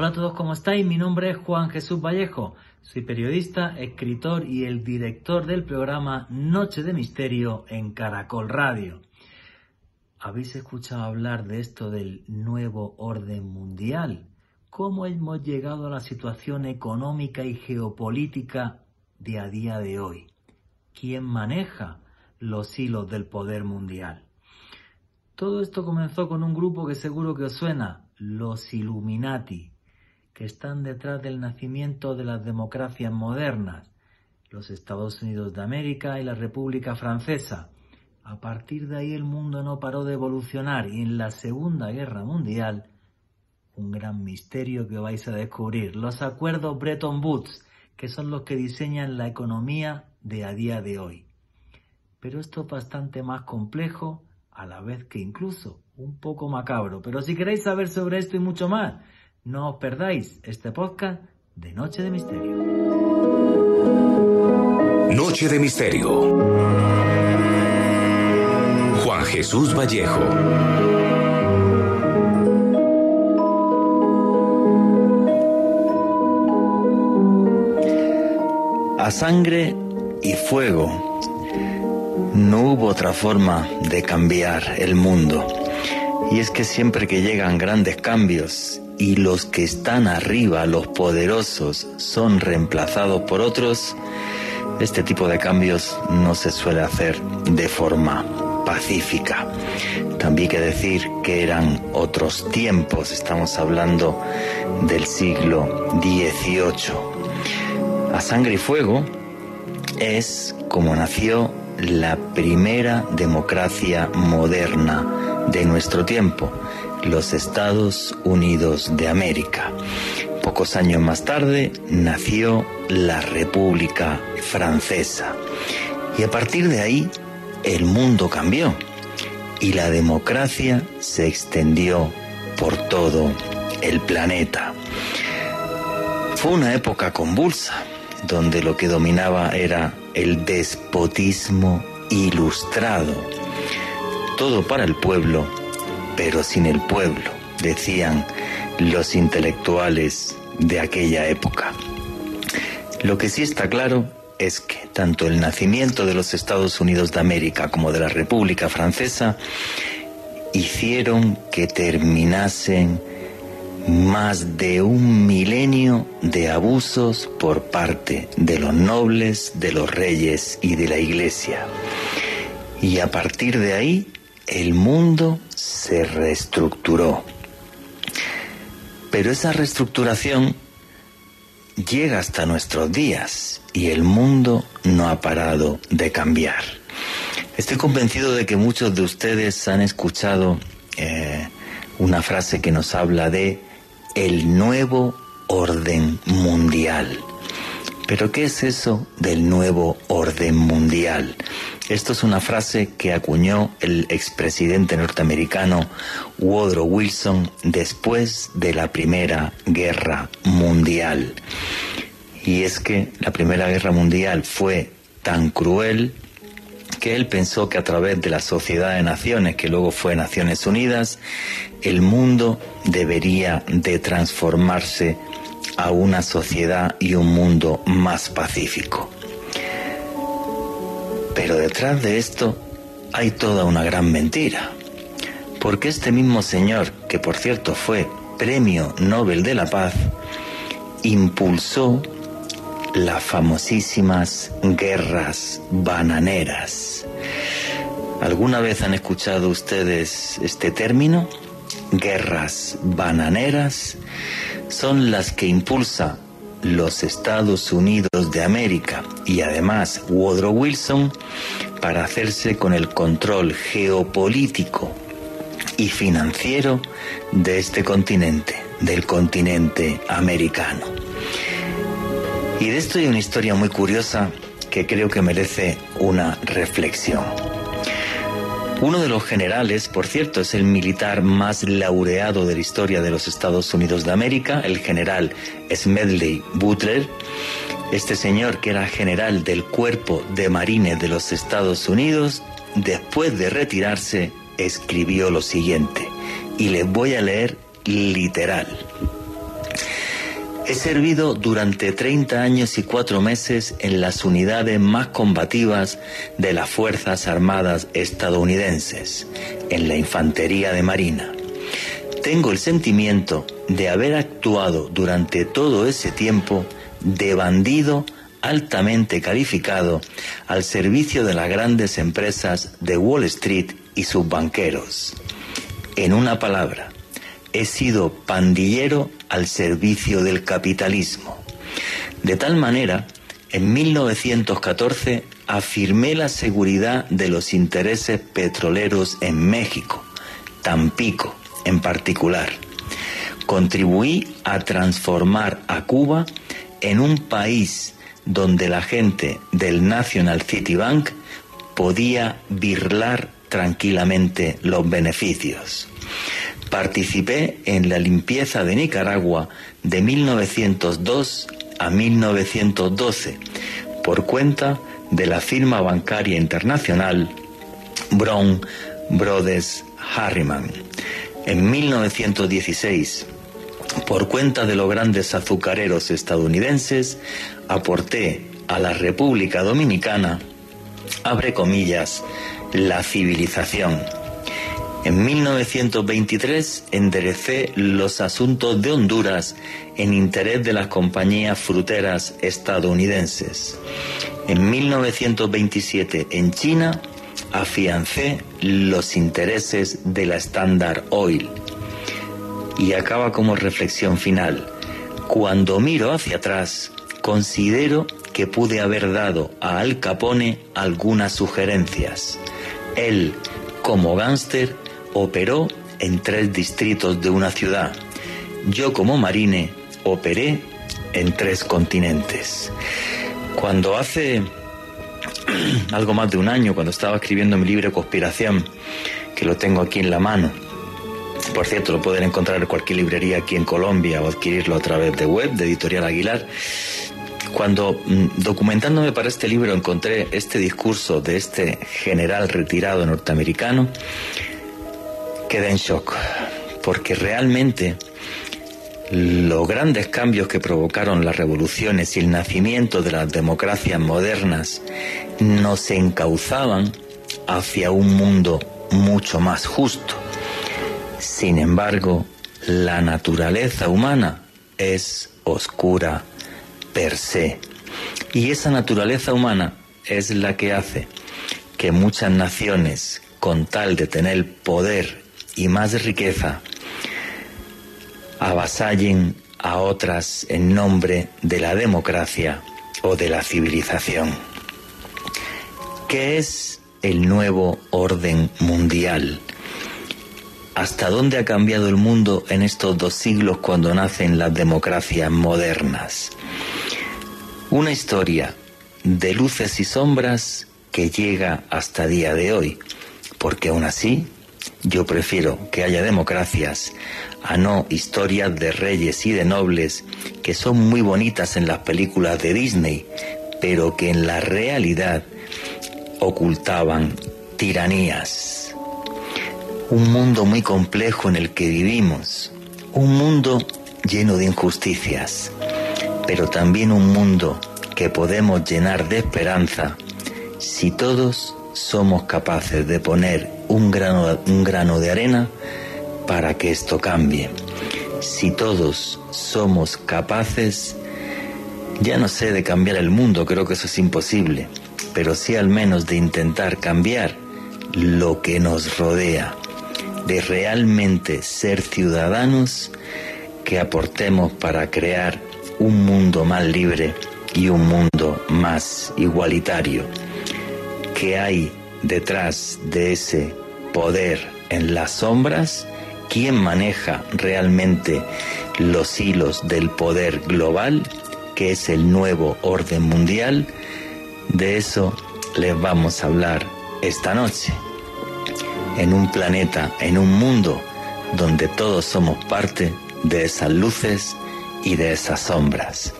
Hola a todos, ¿cómo estáis? Mi nombre es Juan Jesús Vallejo. Soy periodista, escritor y el director del programa Noche de Misterio en Caracol Radio. ¿Habéis escuchado hablar de esto del nuevo orden mundial? ¿Cómo hemos llegado a la situación económica y geopolítica de a día de hoy? ¿Quién maneja los hilos del poder mundial? Todo esto comenzó con un grupo que seguro que os suena, los Illuminati, que están detrás del nacimiento de las democracias modernas, los Estados Unidos de América y la República Francesa. A partir de ahí el mundo no paró de evolucionar y en la Segunda Guerra Mundial, un gran misterio que vais a descubrir, los acuerdos Bretton Woods, que son los que diseñan la economía de a día de hoy. Pero esto es bastante más complejo a la vez que incluso un poco macabro. Pero si queréis saber sobre esto y mucho más, no os perdáis este podcast de Noche de Misterio. Noche de Misterio. Juan Jesús Vallejo. A sangre y fuego no hubo otra forma de cambiar el mundo. Y es que siempre que llegan grandes cambios y los que están arriba, los poderosos, son reemplazados por otros, este tipo de cambios no se suele hacer de forma pacífica. También hay que decir que eran otros tiempos, estamos hablando del siglo XVIII. A sangre y fuego es como nació la primera democracia moderna de nuestro tiempo, los Estados Unidos de América. Pocos años más tarde nació la República Francesa. Y a partir de ahí el mundo cambió y la democracia se extendió por todo el planeta. Fue una época convulsa, donde lo que dominaba era el despotismo ilustrado. Todo para el pueblo, pero sin el pueblo, decían los intelectuales de aquella época. Lo que sí está claro es que tanto el nacimiento de los Estados Unidos de América como de la República Francesa hicieron que terminasen más de un milenio de abusos por parte de los nobles, de los reyes y de la iglesia. Y a partir de ahí el mundo se reestructuró. Pero esa reestructuración llega hasta nuestros días y el mundo no ha parado de cambiar. Estoy convencido de que muchos de ustedes han escuchado eh, una frase que nos habla de el nuevo orden mundial. Pero ¿qué es eso del nuevo orden mundial? Esto es una frase que acuñó el expresidente norteamericano Woodrow Wilson después de la Primera Guerra Mundial. Y es que la Primera Guerra Mundial fue tan cruel que él pensó que a través de la Sociedad de Naciones, que luego fue Naciones Unidas, el mundo debería de transformarse a una sociedad y un mundo más pacífico. Pero detrás de esto hay toda una gran mentira, porque este mismo señor, que por cierto fue Premio Nobel de la Paz, impulsó las famosísimas guerras bananeras. ¿Alguna vez han escuchado ustedes este término? Guerras bananeras son las que impulsa los Estados Unidos de América y además Woodrow Wilson para hacerse con el control geopolítico y financiero de este continente, del continente americano. Y de esto hay una historia muy curiosa que creo que merece una reflexión. Uno de los generales, por cierto, es el militar más laureado de la historia de los Estados Unidos de América, el general Smedley Butler. Este señor, que era general del Cuerpo de Marines de los Estados Unidos, después de retirarse, escribió lo siguiente, y les voy a leer literal. He servido durante 30 años y 4 meses en las unidades más combativas de las Fuerzas Armadas estadounidenses, en la Infantería de Marina. Tengo el sentimiento de haber actuado durante todo ese tiempo de bandido altamente calificado al servicio de las grandes empresas de Wall Street y sus banqueros. En una palabra, he sido pandillero al servicio del capitalismo. De tal manera, en 1914 afirmé la seguridad de los intereses petroleros en México, Tampico en particular. Contribuí a transformar a Cuba en un país donde la gente del National City Bank podía birlar tranquilamente los beneficios. Participé en la limpieza de Nicaragua de 1902 a 1912 por cuenta de la firma bancaria internacional Brown Brothers Harriman. En 1916, por cuenta de los grandes azucareros estadounidenses, aporté a la República Dominicana, abre comillas, la civilización. En 1923 enderecé los asuntos de Honduras en interés de las compañías fruteras estadounidenses. En 1927 en China afiancé los intereses de la Standard Oil. Y acaba como reflexión final. Cuando miro hacia atrás, considero que pude haber dado a Al Capone algunas sugerencias. Él, como gángster, operó en tres distritos de una ciudad. Yo, como marine, operé en tres continentes. Cuando hace algo más de un año, cuando estaba escribiendo mi libro Conspiración, que lo tengo aquí en la mano, por cierto, lo pueden encontrar en cualquier librería aquí en Colombia o adquirirlo a través de web de Editorial Aguilar. Cuando mm, documentándome para este libro encontré este discurso de este general retirado norteamericano, quedé en shock, porque realmente los grandes cambios que provocaron las revoluciones y el nacimiento de las democracias modernas nos encauzaban hacia un mundo mucho más justo. Sin embargo, la naturaleza humana es oscura per se. Y esa naturaleza humana es la que hace que muchas naciones, con tal de tener poder y más riqueza, avasallen a otras en nombre de la democracia o de la civilización. ¿Qué es el nuevo orden mundial? ¿Hasta dónde ha cambiado el mundo en estos dos siglos cuando nacen las democracias modernas? Una historia de luces y sombras que llega hasta día de hoy, porque aún así yo prefiero que haya democracias a no historias de reyes y de nobles que son muy bonitas en las películas de Disney, pero que en la realidad ocultaban tiranías. Un mundo muy complejo en el que vivimos, un mundo lleno de injusticias, pero también un mundo que podemos llenar de esperanza si todos somos capaces de poner un grano, un grano de arena para que esto cambie. Si todos somos capaces, ya no sé de cambiar el mundo, creo que eso es imposible, pero sí al menos de intentar cambiar lo que nos rodea, de realmente ser ciudadanos que aportemos para crear un mundo más libre y un mundo más igualitario. ¿Qué hay detrás de ese poder en las sombras? ¿Quién maneja realmente los hilos del poder global, que es el nuevo orden mundial? De eso les vamos a hablar esta noche. En un planeta, en un mundo donde todos somos parte de esas luces y de esas sombras.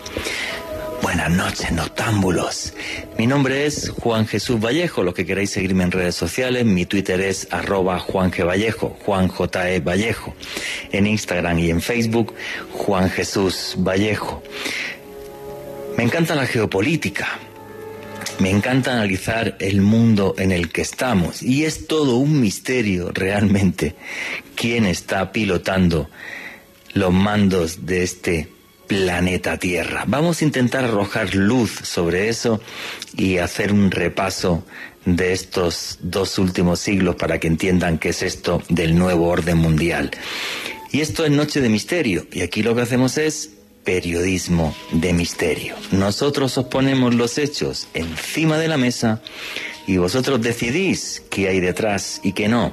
Buenas noches, noctámbulos. Mi nombre es Juan Jesús Vallejo. Los que queráis seguirme en redes sociales, mi Twitter es arroba Juan G. Vallejo, Juan J. E. Vallejo. En Instagram y en Facebook, Juan Jesús Vallejo. Me encanta la geopolítica. Me encanta analizar el mundo en el que estamos. Y es todo un misterio realmente quién está pilotando los mandos de este planeta Tierra. Vamos a intentar arrojar luz sobre eso y hacer un repaso de estos dos últimos siglos para que entiendan qué es esto del nuevo orden mundial. Y esto es Noche de Misterio, y aquí lo que hacemos es periodismo de misterio. Nosotros os ponemos los hechos encima de la mesa y vosotros decidís qué hay detrás y qué no.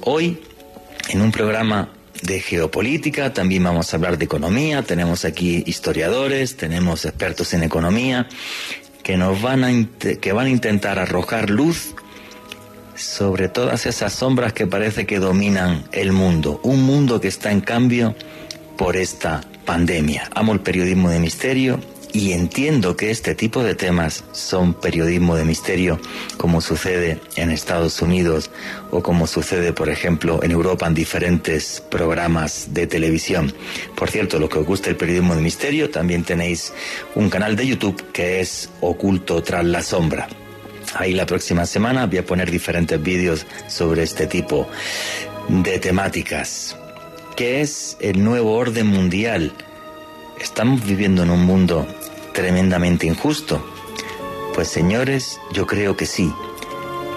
Hoy, en un programa de geopolítica, también vamos a hablar de economía, tenemos aquí historiadores, tenemos expertos en economía que nos van a que van a intentar arrojar luz sobre todas esas sombras que parece que dominan el mundo, un mundo que está en cambio por esta pandemia. Amo el periodismo de misterio y entiendo que este tipo de temas son periodismo de misterio, como sucede en Estados Unidos o como sucede, por ejemplo, en Europa en diferentes programas de televisión. Por cierto, lo que os gusta el periodismo de misterio, también tenéis un canal de YouTube que es Oculto tras la sombra. Ahí la próxima semana voy a poner diferentes vídeos sobre este tipo de temáticas. ¿Qué es el nuevo orden mundial? ¿Estamos viviendo en un mundo tremendamente injusto? Pues señores, yo creo que sí.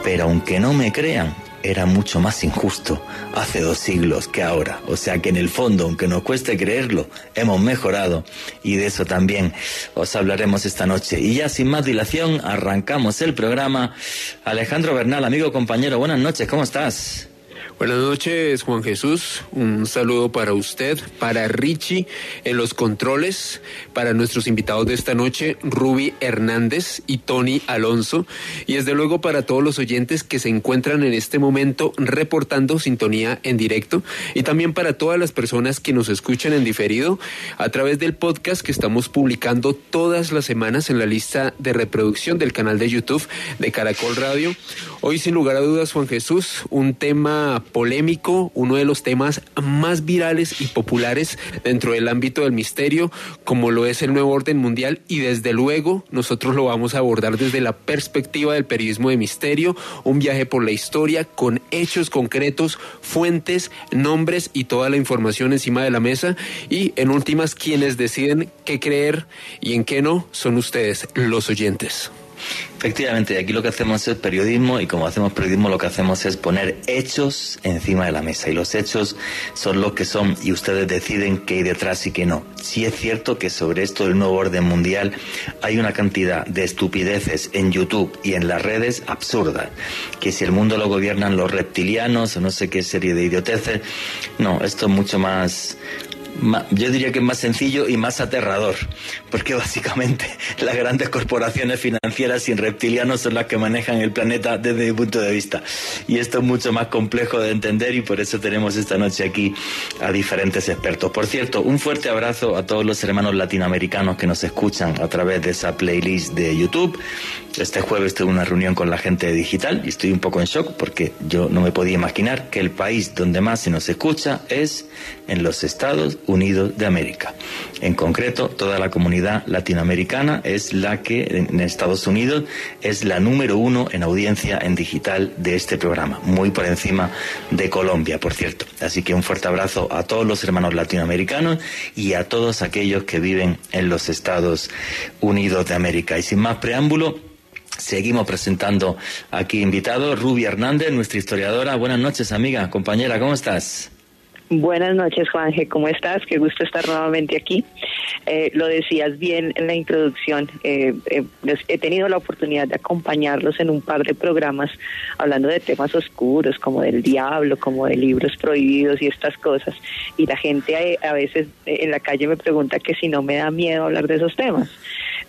Pero aunque no me crean, era mucho más injusto hace dos siglos que ahora. O sea que en el fondo, aunque nos cueste creerlo, hemos mejorado y de eso también os hablaremos esta noche. Y ya sin más dilación, arrancamos el programa. Alejandro Bernal, amigo, compañero, buenas noches, ¿cómo estás? Buenas noches, Juan Jesús. Un saludo para usted, para Richie en los controles, para nuestros invitados de esta noche, Ruby Hernández y Tony Alonso, y desde luego para todos los oyentes que se encuentran en este momento reportando sintonía en directo, y también para todas las personas que nos escuchan en diferido a través del podcast que estamos publicando todas las semanas en la lista de reproducción del canal de YouTube de Caracol Radio. Hoy, sin lugar a dudas, Juan Jesús, un tema polémico, uno de los temas más virales y populares dentro del ámbito del misterio, como lo es el nuevo orden mundial, y desde luego nosotros lo vamos a abordar desde la perspectiva del periodismo de misterio, un viaje por la historia con hechos concretos, fuentes, nombres y toda la información encima de la mesa, y en últimas quienes deciden qué creer y en qué no son ustedes, los oyentes. Efectivamente, aquí lo que hacemos es periodismo y como hacemos periodismo lo que hacemos es poner hechos encima de la mesa. Y los hechos son lo que son y ustedes deciden qué hay detrás y qué no. Sí es cierto que sobre esto del nuevo orden mundial hay una cantidad de estupideces en YouTube y en las redes absurdas, que si el mundo lo gobiernan los reptilianos o no sé qué serie de idioteces, no, esto es mucho más yo diría que es más sencillo y más aterrador, porque básicamente las grandes corporaciones financieras y reptilianos son las que manejan el planeta desde mi punto de vista. Y esto es mucho más complejo de entender y por eso tenemos esta noche aquí a diferentes expertos. Por cierto, un fuerte abrazo a todos los hermanos latinoamericanos que nos escuchan a través de esa playlist de YouTube. Este jueves tuve una reunión con la gente de digital y estoy un poco en shock porque yo no me podía imaginar que el país donde más se nos escucha es en los Estados Unidos de América. En concreto, toda la comunidad latinoamericana es la que en Estados Unidos es la número uno en audiencia en digital de este programa, muy por encima de Colombia, por cierto. Así que un fuerte abrazo a todos los hermanos latinoamericanos y a todos aquellos que viven en los Estados Unidos de América. Y sin más preámbulo, Seguimos presentando aquí invitado Ruby Hernández, nuestra historiadora. Buenas noches, amiga, compañera, ¿cómo estás? Buenas noches, Juanje, ¿cómo estás? Qué gusto estar nuevamente aquí. Eh, lo decías bien en la introducción, eh, eh, he tenido la oportunidad de acompañarlos en un par de programas hablando de temas oscuros, como del diablo, como de libros prohibidos y estas cosas. Y la gente a veces en la calle me pregunta que si no me da miedo hablar de esos temas.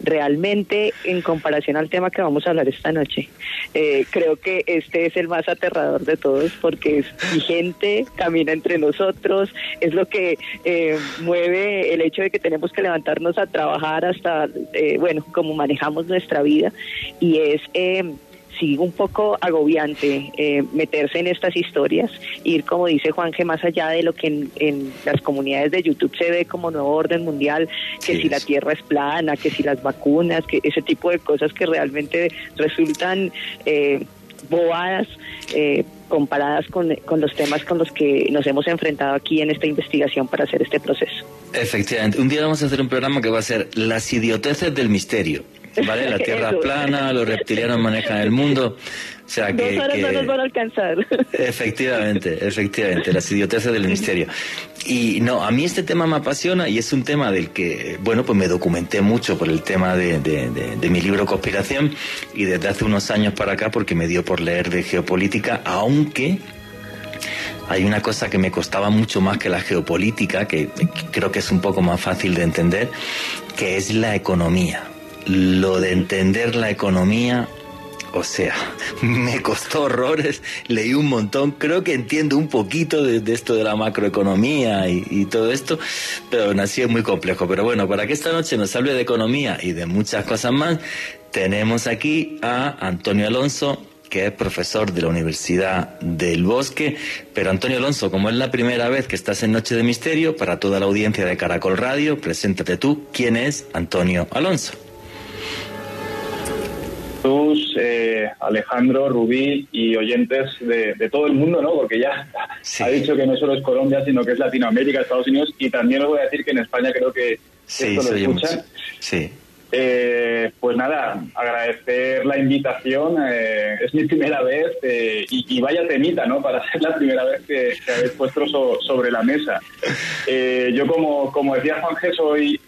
realmente en comparación al tema que vamos a hablar esta noche, eh, creo que este es el más aterrador de todos porque es vigente, camina entre nosotros, es lo que eh, mueve el hecho de que tenemos que levantarnos a trabajar hasta, eh, bueno, como manejamos nuestra vida. Y es sí un poco agobiante eh, meterse en estas historias, ir como dice Juanje más allá de lo que en, las comunidades de YouTube se ve como nuevo orden mundial, que si la Tierra es plana, que si las vacunas, que ese tipo de cosas que realmente resultan eh, bobadas. Eh, comparadas con, con, los temas con los que nos hemos enfrentado aquí en esta investigación para hacer este proceso. Efectivamente, un día vamos a hacer un programa que va a ser Las idioteces del misterio. ¿vale? La Tierra plana, los reptilianos manejan el mundo. O sea que, Dos no nos van a alcanzar. Efectivamente, efectivamente, las idioteces del misterio. Y no, a mí este tema me apasiona y es un tema del que, bueno, pues me documenté mucho por el tema de, de mi libro Conspiración y desde hace unos años para acá porque me dio por leer de geopolítica, aunque hay una cosa que me costaba mucho más que la geopolítica, que creo que es un poco más fácil de entender, que es la economía lo de entender la economía, o sea, me costó horrores, leí un montón, creo que entiendo un poquito de, esto de la macroeconomía y, todo esto, pero aún así es muy complejo. Pero bueno, para que esta noche nos hable de economía y de muchas cosas más, tenemos aquí a Antonio Alonso, que es profesor de la Universidad del Bosque. Pero Antonio Alonso, como es la primera vez que estás en Noche de Misterio, para toda la audiencia de Caracol Radio, preséntate tú. ¿Quién es Antonio Alonso? Eh, Alejandro, Rubí y oyentes de, todo el mundo, ¿no? Porque ya ha dicho que no solo es Colombia, sino que es Latinoamérica, Estados Unidos y también os voy a decir que en España creo que sí, esto lo escuchan. Sí. Eh, pues nada, agradecer la invitación. Eh, es mi primera vez eh, y, vaya temita, ¿no? Para ser la primera vez que, habéis puesto sobre la mesa. yo, como, como decía Juanje, soy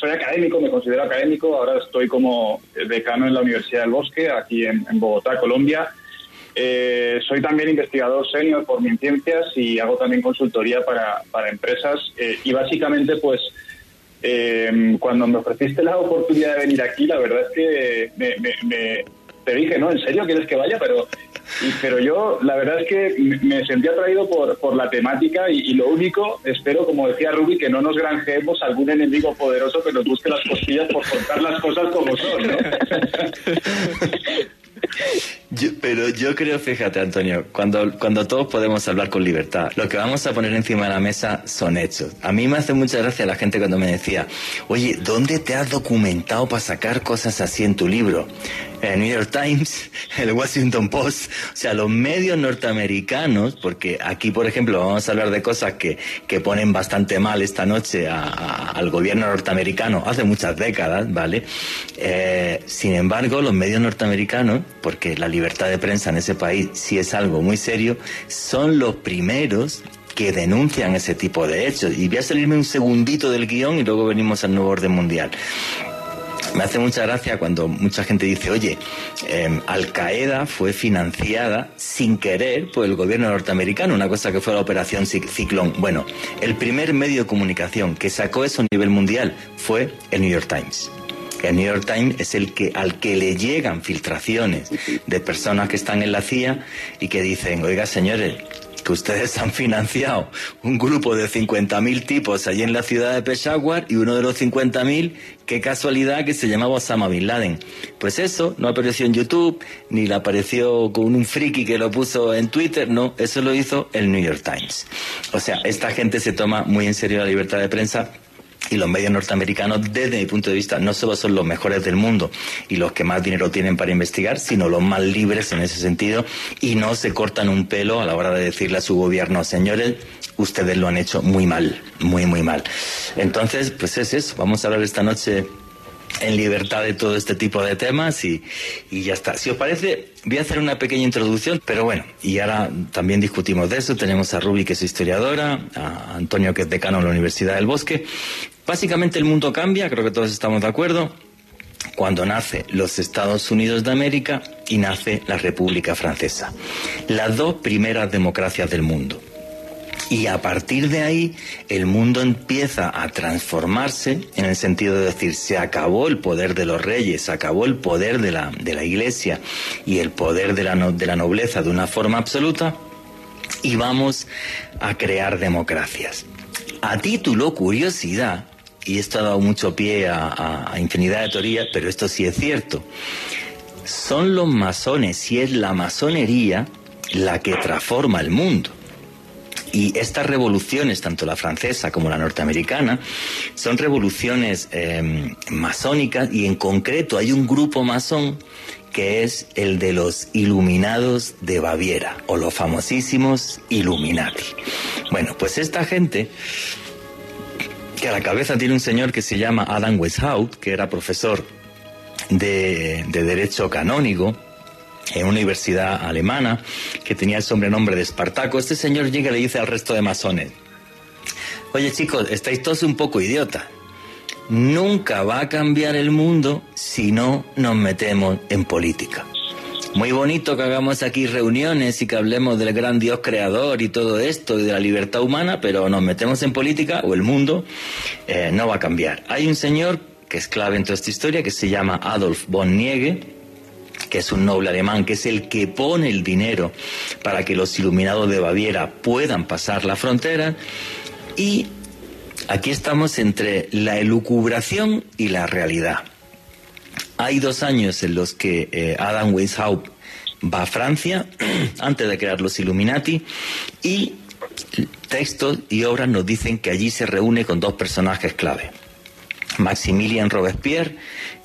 soy académico, me considero académico, ahora estoy como decano en la Universidad del Bosque, aquí en, Bogotá, Colombia. Eh, soy también investigador senior por ciencias y hago también consultoría para, para empresas eh, y básicamente pues eh, cuando me ofreciste la oportunidad de venir aquí, la verdad es que me, me, te dije, ¿no? ¿En serio quieres que vaya? Pero pero yo, la verdad es que me sentí atraído por, por la temática y, lo único, espero, como decía Ruby, que no nos granjeemos algún enemigo poderoso que nos busque las costillas por contar las cosas como son, ¿no? pero yo creo, fíjate, Antonio, cuando, cuando todos podemos hablar con libertad, lo que vamos a poner encima de la mesa son hechos. A mí me hace mucha gracia la gente cuando me decía, oye, ¿dónde te has documentado para sacar cosas así en tu libro? El New York Times, el Washington Post, o sea, los medios norteamericanos, porque aquí, por ejemplo, vamos a hablar de cosas que, que ponen bastante mal esta noche al gobierno norteamericano hace muchas décadas, ¿vale? Eh, sin embargo, los medios norteamericanos, porque la libertad de prensa en ese país sí es algo muy serio, son los primeros que denuncian ese tipo de hechos. Y voy a salirme un segundito del guion y luego venimos al nuevo orden mundial. Me hace mucha gracia cuando mucha gente dice, oye, em, Al Qaeda fue financiada sin querer por el gobierno norteamericano, una cosa que fue la operación Ciclón. Bueno, el primer medio de comunicación que sacó eso a nivel mundial fue el New York Times el New York Times es el que al que le llegan filtraciones de personas que están en la CIA y que dicen, oiga señores, que ustedes han financiado un grupo de 50.000 tipos allí en la ciudad de Peshawar y uno de los 50.000, qué casualidad que se llamaba Osama Bin Laden. Pues eso no apareció en YouTube, ni le apareció con un friki que lo puso en Twitter, no, eso lo hizo el New York Times. O sea, esta gente se toma muy en serio la libertad de prensa y los medios norteamericanos, desde mi punto de vista, no solo son los mejores del mundo y los que más dinero tienen para investigar, sino los más libres en ese sentido y no se cortan un pelo a la hora de decirle a su gobierno, señores, ustedes lo han hecho muy mal, muy, muy mal. Entonces, pues es eso. Vamos a hablar esta noche en libertad de todo este tipo de temas y, ya está. Si os parece, voy a hacer una pequeña introducción, pero bueno, y ahora también discutimos de eso. Tenemos a Ruby, que es historiadora, a Antonio, que es decano en la Universidad del Bosque. Básicamente el mundo cambia, creo que todos estamos de acuerdo, cuando nace los Estados Unidos de América y nace la República Francesa. Las dos primeras democracias del mundo. Y a partir de ahí el mundo empieza a transformarse en el sentido de decir, se acabó el poder de los reyes, se acabó el poder de la, de la iglesia y el poder de la, de la nobleza de una forma absoluta y vamos a crear democracias. A título curiosidad, y esto ha dado mucho pie a, a infinidad de teorías, pero esto sí es cierto, son los masones y es la masonería la que transforma el mundo. Y estas revoluciones, tanto la francesa como la norteamericana, son revoluciones em, masónicas y en concreto hay un grupo masón que es el de los Iluminados de Baviera o los famosísimos Illuminati. Bueno, pues esta gente que a la cabeza tiene un señor que se llama Adam Weishaupt, que era profesor de, de Derecho Canónico, en una universidad alemana que tenía el sobrenombre de Espartaco, este señor llega y le dice al resto de masones, oye chicos, estáis todos un poco idiotas. Nunca va a cambiar el mundo si no nos metemos en política. Muy bonito que hagamos aquí reuniones y que hablemos del gran Dios creador y todo esto y de la libertad humana, pero nos metemos en política o el mundo eh, no va a cambiar. Hay un señor que es clave en toda esta historia que se llama Adolf von Niege, que es un noble alemán, que es el que pone el dinero para que los iluminados de Baviera puedan pasar la frontera. Y aquí estamos entre la elucubración y la realidad. Hay dos años en los que eh, Adam Weishaupt va a Francia antes de crear los Illuminati y textos y obras nos dicen que allí se reúne con dos personajes clave. Maximilian Robespierre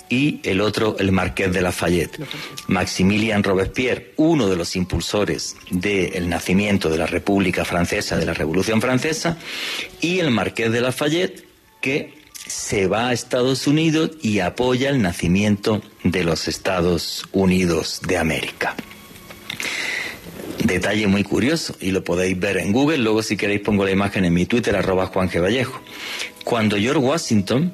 y el otro el Marqués de Lafayette. Maximilien Robespierre, uno de los impulsores del nacimiento de la República Francesa, de la Revolución Francesa, y el Marqués de Lafayette, que se va a Estados Unidos y apoya el nacimiento de los Estados Unidos de América. Detalle muy curioso, y lo podéis ver en Google, luego si queréis pongo la imagen en mi Twitter, arroba Juan G. Vallejo. Cuando George Washington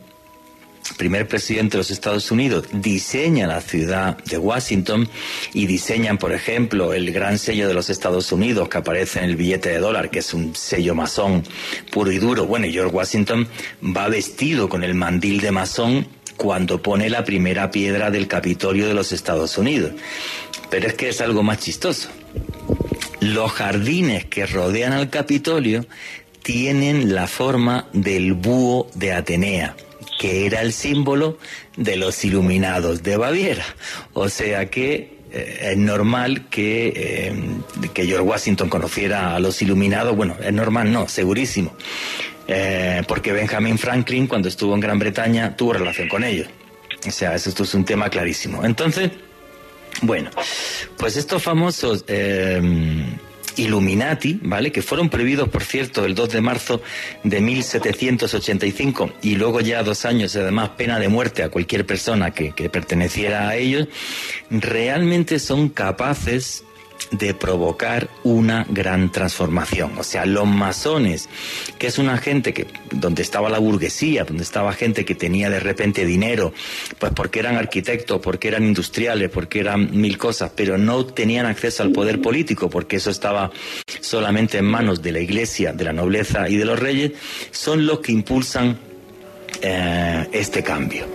primer presidente de los Estados Unidos, diseña la ciudad de Washington y diseñan, por ejemplo, el gran sello de los Estados Unidos que aparece en el billete de dólar, que es un sello masón puro y duro. Bueno, George Washington va vestido con el mandil de masón cuando pone la primera piedra del Capitolio de los Estados Unidos. Pero es que es algo más chistoso. Los jardines que rodean al Capitolio tienen la forma del búho de Atenea que era el símbolo de los iluminados de Baviera. O sea que eh, es normal que, eh, que George Washington conociera a los iluminados. Bueno, es normal, no, segurísimo. Eh, porque Benjamin Franklin, cuando estuvo en Gran Bretaña, tuvo relación con ellos. O sea, esto es un tema clarísimo. Entonces, bueno, pues estos famosos Illuminati, ¿vale? Que fueron prohibidos, por cierto, el 2 de marzo de 1785 y luego ya dos años, además, pena de muerte a cualquier persona que, que perteneciera a ellos, realmente son capaces de provocar una gran transformación. O sea, los masones, que es una gente que, donde estaba la burguesía, donde estaba gente que tenía de repente dinero, pues porque eran arquitectos, porque eran industriales, porque eran mil cosas, pero no tenían acceso al poder político, porque eso estaba solamente en manos de la iglesia, de la nobleza y de los reyes, son los que impulsan eh, este cambio.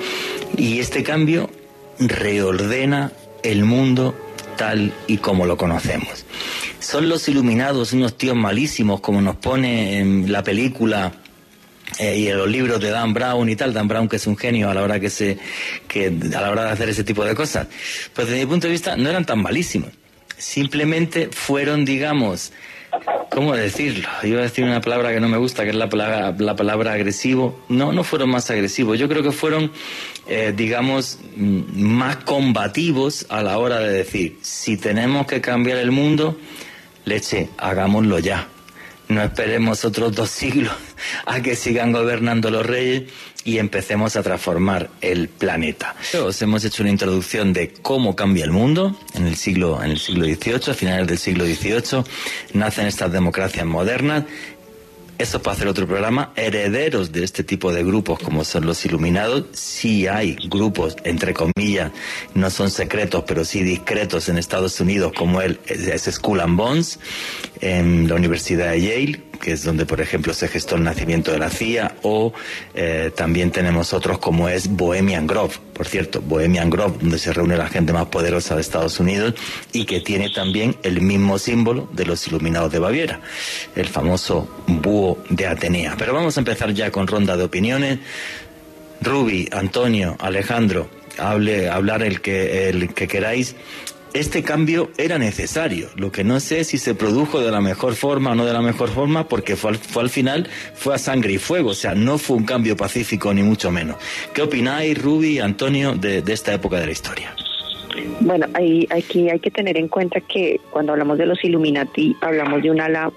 Y este cambio reordena el mundo tal y como lo conocemos. Son los iluminados unos tíos malísimos, como nos pone en la película eh, y en los libros de Dan Brown y tal, Dan Brown que es un genio a la hora que se a la hora de hacer ese tipo de cosas. Pues desde mi punto de vista no eran tan malísimos. Simplemente fueron, digamos, ¿cómo decirlo? Iba a decir una palabra que no me gusta, que es la palabra, la palabra agresivo. No, no fueron más agresivos. Yo creo que fueron, eh, digamos, mm, más combativos a la hora de decir, si tenemos que cambiar el mundo, leche, hagámoslo ya. No esperemos otros dos siglos a que sigan gobernando los reyes y empecemos a transformar el planeta. Os hemos hecho una introducción de cómo cambia el mundo en el siglo, en el siglo XVIII, a finales del siglo XVIII, nacen estas democracias modernas eso para hacer otro programa. Herederos de este tipo de grupos como son los iluminados, sí hay grupos, entre comillas, no son secretos, pero sí discretos en Estados Unidos, como el es School and Bones, en la Universidad de Yale, que es donde, por ejemplo, se gestó el nacimiento de la CIA, o eh, también tenemos otros como es Bohemian Grove, por cierto, Bohemian Grove, donde se reúne la gente más poderosa de Estados Unidos y que tiene también el mismo símbolo de los iluminados de Baviera, el famoso búho de Atenea. Pero vamos a empezar ya con ronda de opiniones. Ruby, Antonio, Alejandro, hable, hablar el que, el que queráis este cambio era necesario. Lo que no sé si se produjo de la mejor forma o no de la mejor forma, porque fue al, final, fue a sangre y fuego, o sea, no fue un cambio pacífico ni mucho menos. ¿Qué opináis, Ruby, Antonio, de, esta época de la historia? Bueno, hay, aquí hay que tener en cuenta que cuando hablamos de los Illuminati, hablamos de un ala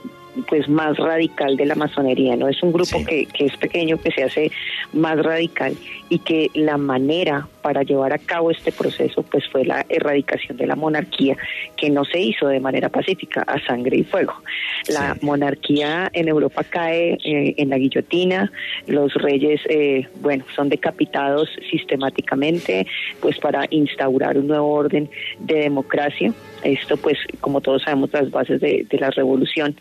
pues más radical de la masonería, ¿no? Es un grupo que, que es pequeño, que se hace más radical y que la manera para llevar a cabo este proceso pues fue la erradicación de la monarquía que no se hizo de manera pacífica a sangre y fuego. La monarquía en Europa cae eh, en la guillotina, los reyes eh, bueno son decapitados sistemáticamente pues para instaurar un nuevo orden de democracia. Esto pues como todos sabemos las bases de, de la revolución.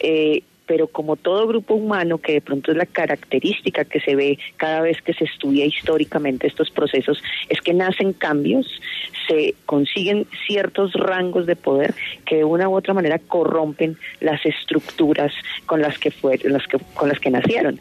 Eh, pero como todo grupo humano, que de pronto es la característica que se ve cada vez que se estudia históricamente estos procesos, es que nacen cambios, se consiguen ciertos rangos de poder que de una u otra manera corrompen las estructuras con las que fue, las que, con las que nacieron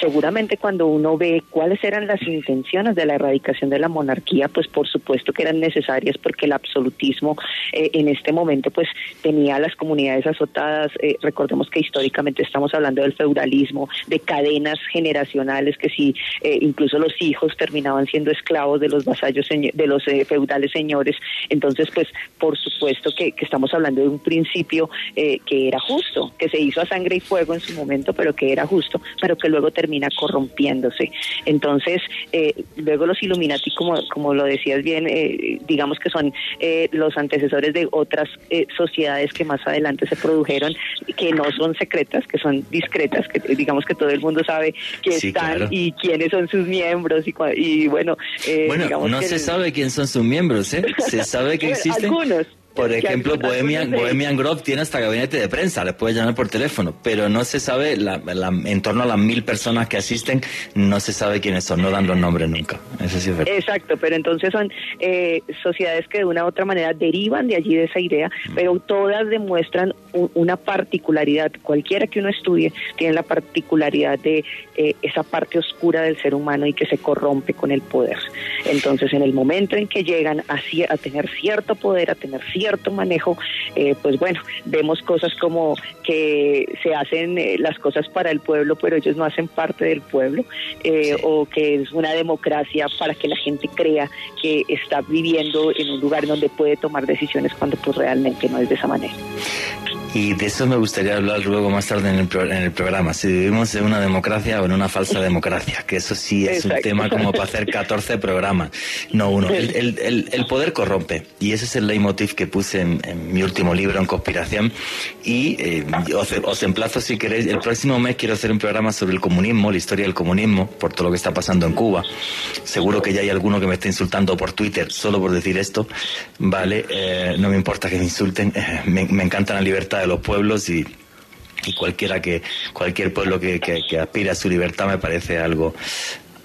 seguramente cuando uno ve cuáles eran las intenciones de la erradicación de la monarquía, pues por supuesto que eran necesarias porque el absolutismo eh, en este momento pues tenía a las comunidades azotadas, eh, recordemos que históricamente estamos hablando del feudalismo, de cadenas generacionales que si eh, incluso los hijos terminaban siendo esclavos de los vasallos de los feudales señores, entonces pues por supuesto que, que estamos hablando de un principio que era justo, que se hizo a sangre y fuego en su momento, pero que era justo, pero que luego terminó termina corrompiéndose. Entonces, eh, luego los Illuminati, como, como lo decías bien, eh, digamos que son eh, los antecesores de otras sociedades que más adelante se produjeron, que no son secretas, que son discretas, que digamos que todo el mundo sabe que están y quiénes son sus miembros. Y, y bueno, bueno no se sabe quién son sus miembros, Se sabe que existen. Algunos. Por ejemplo, Bohemian, Bohemian Grove tiene hasta gabinete de prensa, le puedes llamar por teléfono, pero no se sabe, la, en torno a las mil personas que asisten, no se sabe quiénes son, no dan los nombres nunca. Eso sí es verdad. Exacto, pero entonces son eh, sociedades que de una u otra manera derivan de allí de esa idea, mm. pero todas demuestran una particularidad, cualquiera que uno estudie, tiene la particularidad de eh, esa parte oscura del ser humano y que se corrompe con el poder. Entonces, en el momento en que llegan a, a tener cierto poder, a tener cierto cierto manejo, eh, pues bueno, vemos cosas como que se hacen eh, las cosas para el pueblo, pero ellos no hacen parte del pueblo, eh, o que es una democracia para que la gente crea que está viviendo en un lugar donde puede tomar decisiones cuando pues realmente no es de esa manera. Y de eso me gustaría hablar luego más tarde en el, en el programa, si vivimos en una democracia o en una falsa democracia, que eso sí es un tema como para hacer 14 programas, no uno. El, el, el, poder corrompe, y ese es el leitmotiv que puse en, mi último libro, en Conspiración, y eh, os, os, emplazo si queréis, el próximo mes quiero hacer un programa sobre el comunismo, la historia del comunismo, por todo lo que está pasando en Cuba. Seguro que ya hay alguno que me está insultando por Twitter solo por decir esto, ¿vale? Eh, no me importa que me insulten, me, me encanta la libertad de los pueblos y, cualquiera que cualquier pueblo que, que, aspira a su libertad me parece algo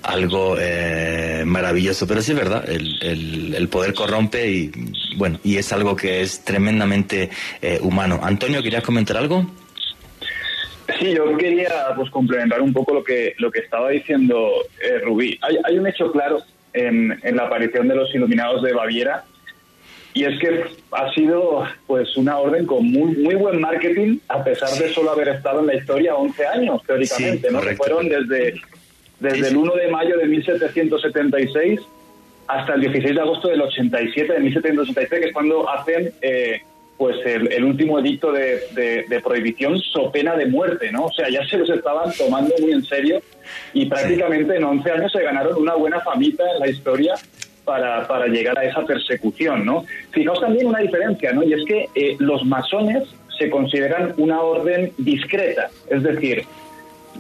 algo eh, maravilloso. Pero sí es verdad el, el, poder corrompe y bueno y es algo que es tremendamente eh, humano. Antonio querías comentar algo Sí, yo quería pues complementar un poco lo que lo que estaba diciendo eh, Rubí. Hay, hay, un hecho claro en, en la aparición de los iluminados de Baviera y es que ha sido pues una orden con muy muy buen marketing a pesar de solo haber estado en la historia 11 años teóricamente no fueron desde desde el 1 de mayo de 1776 hasta el 16 de agosto del 87 de 1786 que es cuando hacen eh, pues el, último edicto de, de, prohibición so pena de muerte no o sea ya se los estaban tomando muy en serio y prácticamente en 11 años se ganaron una buena famita en la historia para, para llegar a esa persecución, ¿no? Fijaos también una diferencia, ¿no? Y es que eh, los masones se consideran una orden discreta, es decir,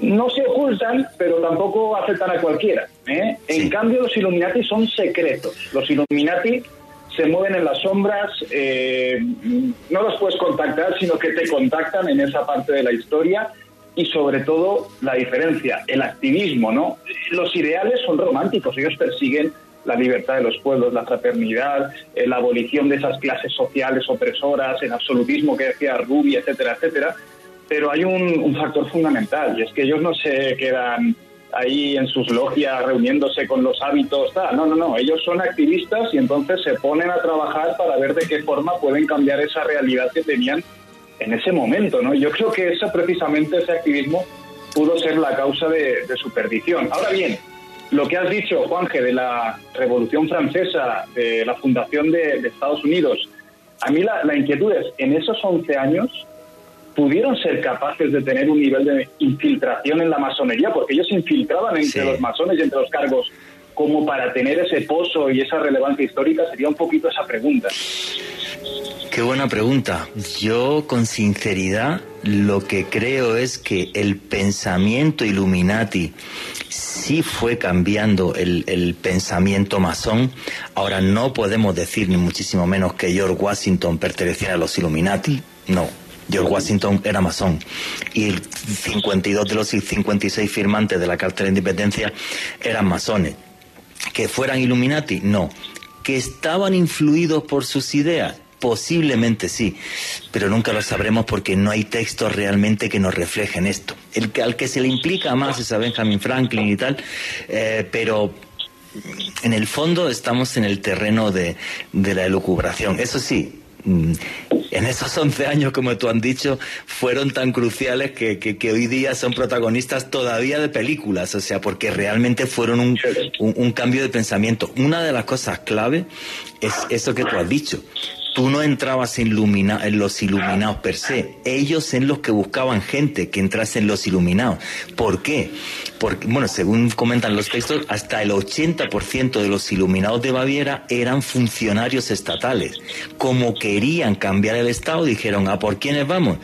no se ocultan, pero tampoco aceptan a cualquiera. ¿eh? En cambio, los Illuminati son secretos. Los Illuminati se mueven en las sombras, eh, no los puedes contactar, sino que te contactan en esa parte de la historia y sobre todo la diferencia, el activismo, ¿no? Los ideales son románticos, ellos persiguen la libertad de los pueblos, la fraternidad, eh, la abolición de esas clases sociales opresoras, el absolutismo que decía Rubi, etcétera, etcétera. Pero hay un, factor fundamental y es que ellos no se quedan ahí en sus logias reuniéndose con los hábitos, no, no, no, ellos son activistas y entonces se ponen a trabajar para ver de qué forma pueden cambiar esa realidad que tenían en ese momento, ¿no? Yo creo que eso precisamente ese activismo pudo ser la causa de, su perdición. Ahora bien, lo que has dicho, Juanje, de la Revolución Francesa, de la fundación de, Estados Unidos, a mí la, inquietud es, en esos 11 años, ¿pudieron ser capaces de tener un nivel de infiltración en la masonería? Porque ellos se infiltraban entre los masones y entre los cargos como para tener ese pozo y esa relevancia histórica, sería un poquito esa pregunta. Qué buena pregunta. Yo con sinceridad lo que creo es que el pensamiento Illuminati sí fue cambiando el, pensamiento masón. Ahora no podemos decir ni muchísimo menos que George Washington pertenecía a los Illuminati. No, George Washington era masón y 52 de los 56 firmantes de la Carta de la Independencia eran masones. ¿Que fueran Illuminati? No. ¿Que estaban influidos por sus ideas? Posiblemente sí, pero nunca lo sabremos porque no hay textos realmente que nos reflejen esto. El que, al que se le implica más es a Benjamin Franklin y tal, eh, pero en el fondo estamos en el terreno de, de la elucubración. Eso sí, en esos 11 años, como tú han dicho, fueron tan cruciales que, hoy día son protagonistas todavía de películas, o sea, porque realmente fueron un, cambio de pensamiento. Una de las cosas clave es eso que tú has dicho tú no entrabas en, los iluminados per se, ellos en los que buscaban gente que entrase en los iluminados. ¿Por qué? Porque, bueno, según comentan los textos, hasta el 80% de los iluminados de Baviera eran funcionarios estatales. Como querían cambiar el Estado, dijeron, ¿a por quiénes vamos?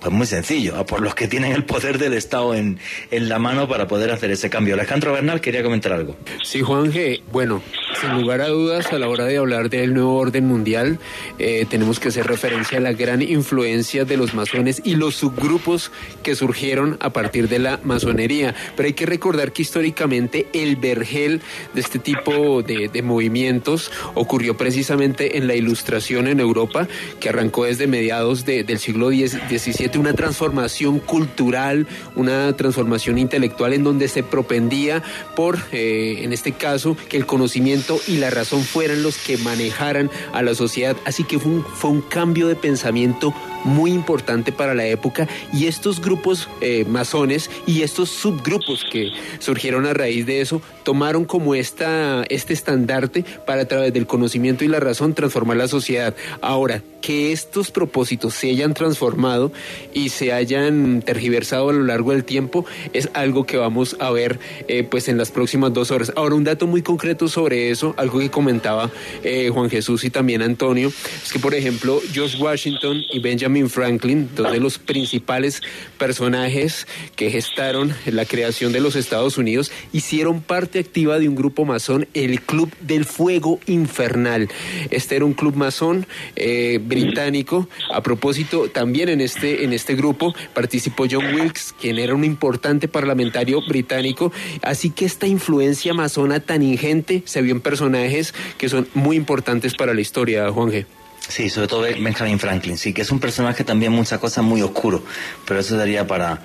Pues muy sencillo, a por los que tienen el poder del Estado en, en la mano para poder hacer ese cambio. Alejandro Bernal quería comentar algo. Sí, Juan G. Bueno, sin lugar a dudas, a la hora de hablar del nuevo orden mundial, eh, tenemos que hacer referencia a la gran influencia de los masones y los subgrupos que surgieron a partir de la masonería. Pero hay que recordar que históricamente el vergel de este tipo de, de movimientos ocurrió precisamente en la ilustración en Europa, que arrancó desde mediados del siglo XVII una transformación cultural, una transformación intelectual en donde se propendía por, eh, en este caso, que el conocimiento y la razón fueran los que manejaran a la sociedad. Así que fue un, cambio de pensamiento muy importante para la época y estos grupos eh, masones y estos subgrupos que surgieron a raíz de eso tomaron como esta, este estandarte para a través del conocimiento y la razón transformar la sociedad. Ahora, que estos propósitos se hayan transformado y se hayan tergiversado a lo largo del tiempo es algo que vamos a ver eh, pues en las próximas dos horas. Ahora, un dato muy concreto sobre eso, algo que comentaba eh, Juan Jesús y también Antonio, es que por ejemplo George Washington y Benjamin Franklin, dos de los principales personajes que gestaron la creación de los Estados Unidos, hicieron parte activa de un grupo masón, el Club del Fuego Infernal. Este era un club masón eh, británico. A propósito, también en este, en este grupo participó John Wilkes, quien era un importante parlamentario británico. Así que esta influencia masona tan ingente se vio en personajes que son muy importantes para la historia, Juan G. Sí, sobre todo Benjamin Franklin, sí, que es un personaje también muchas cosas muy oscuro, pero eso daría para,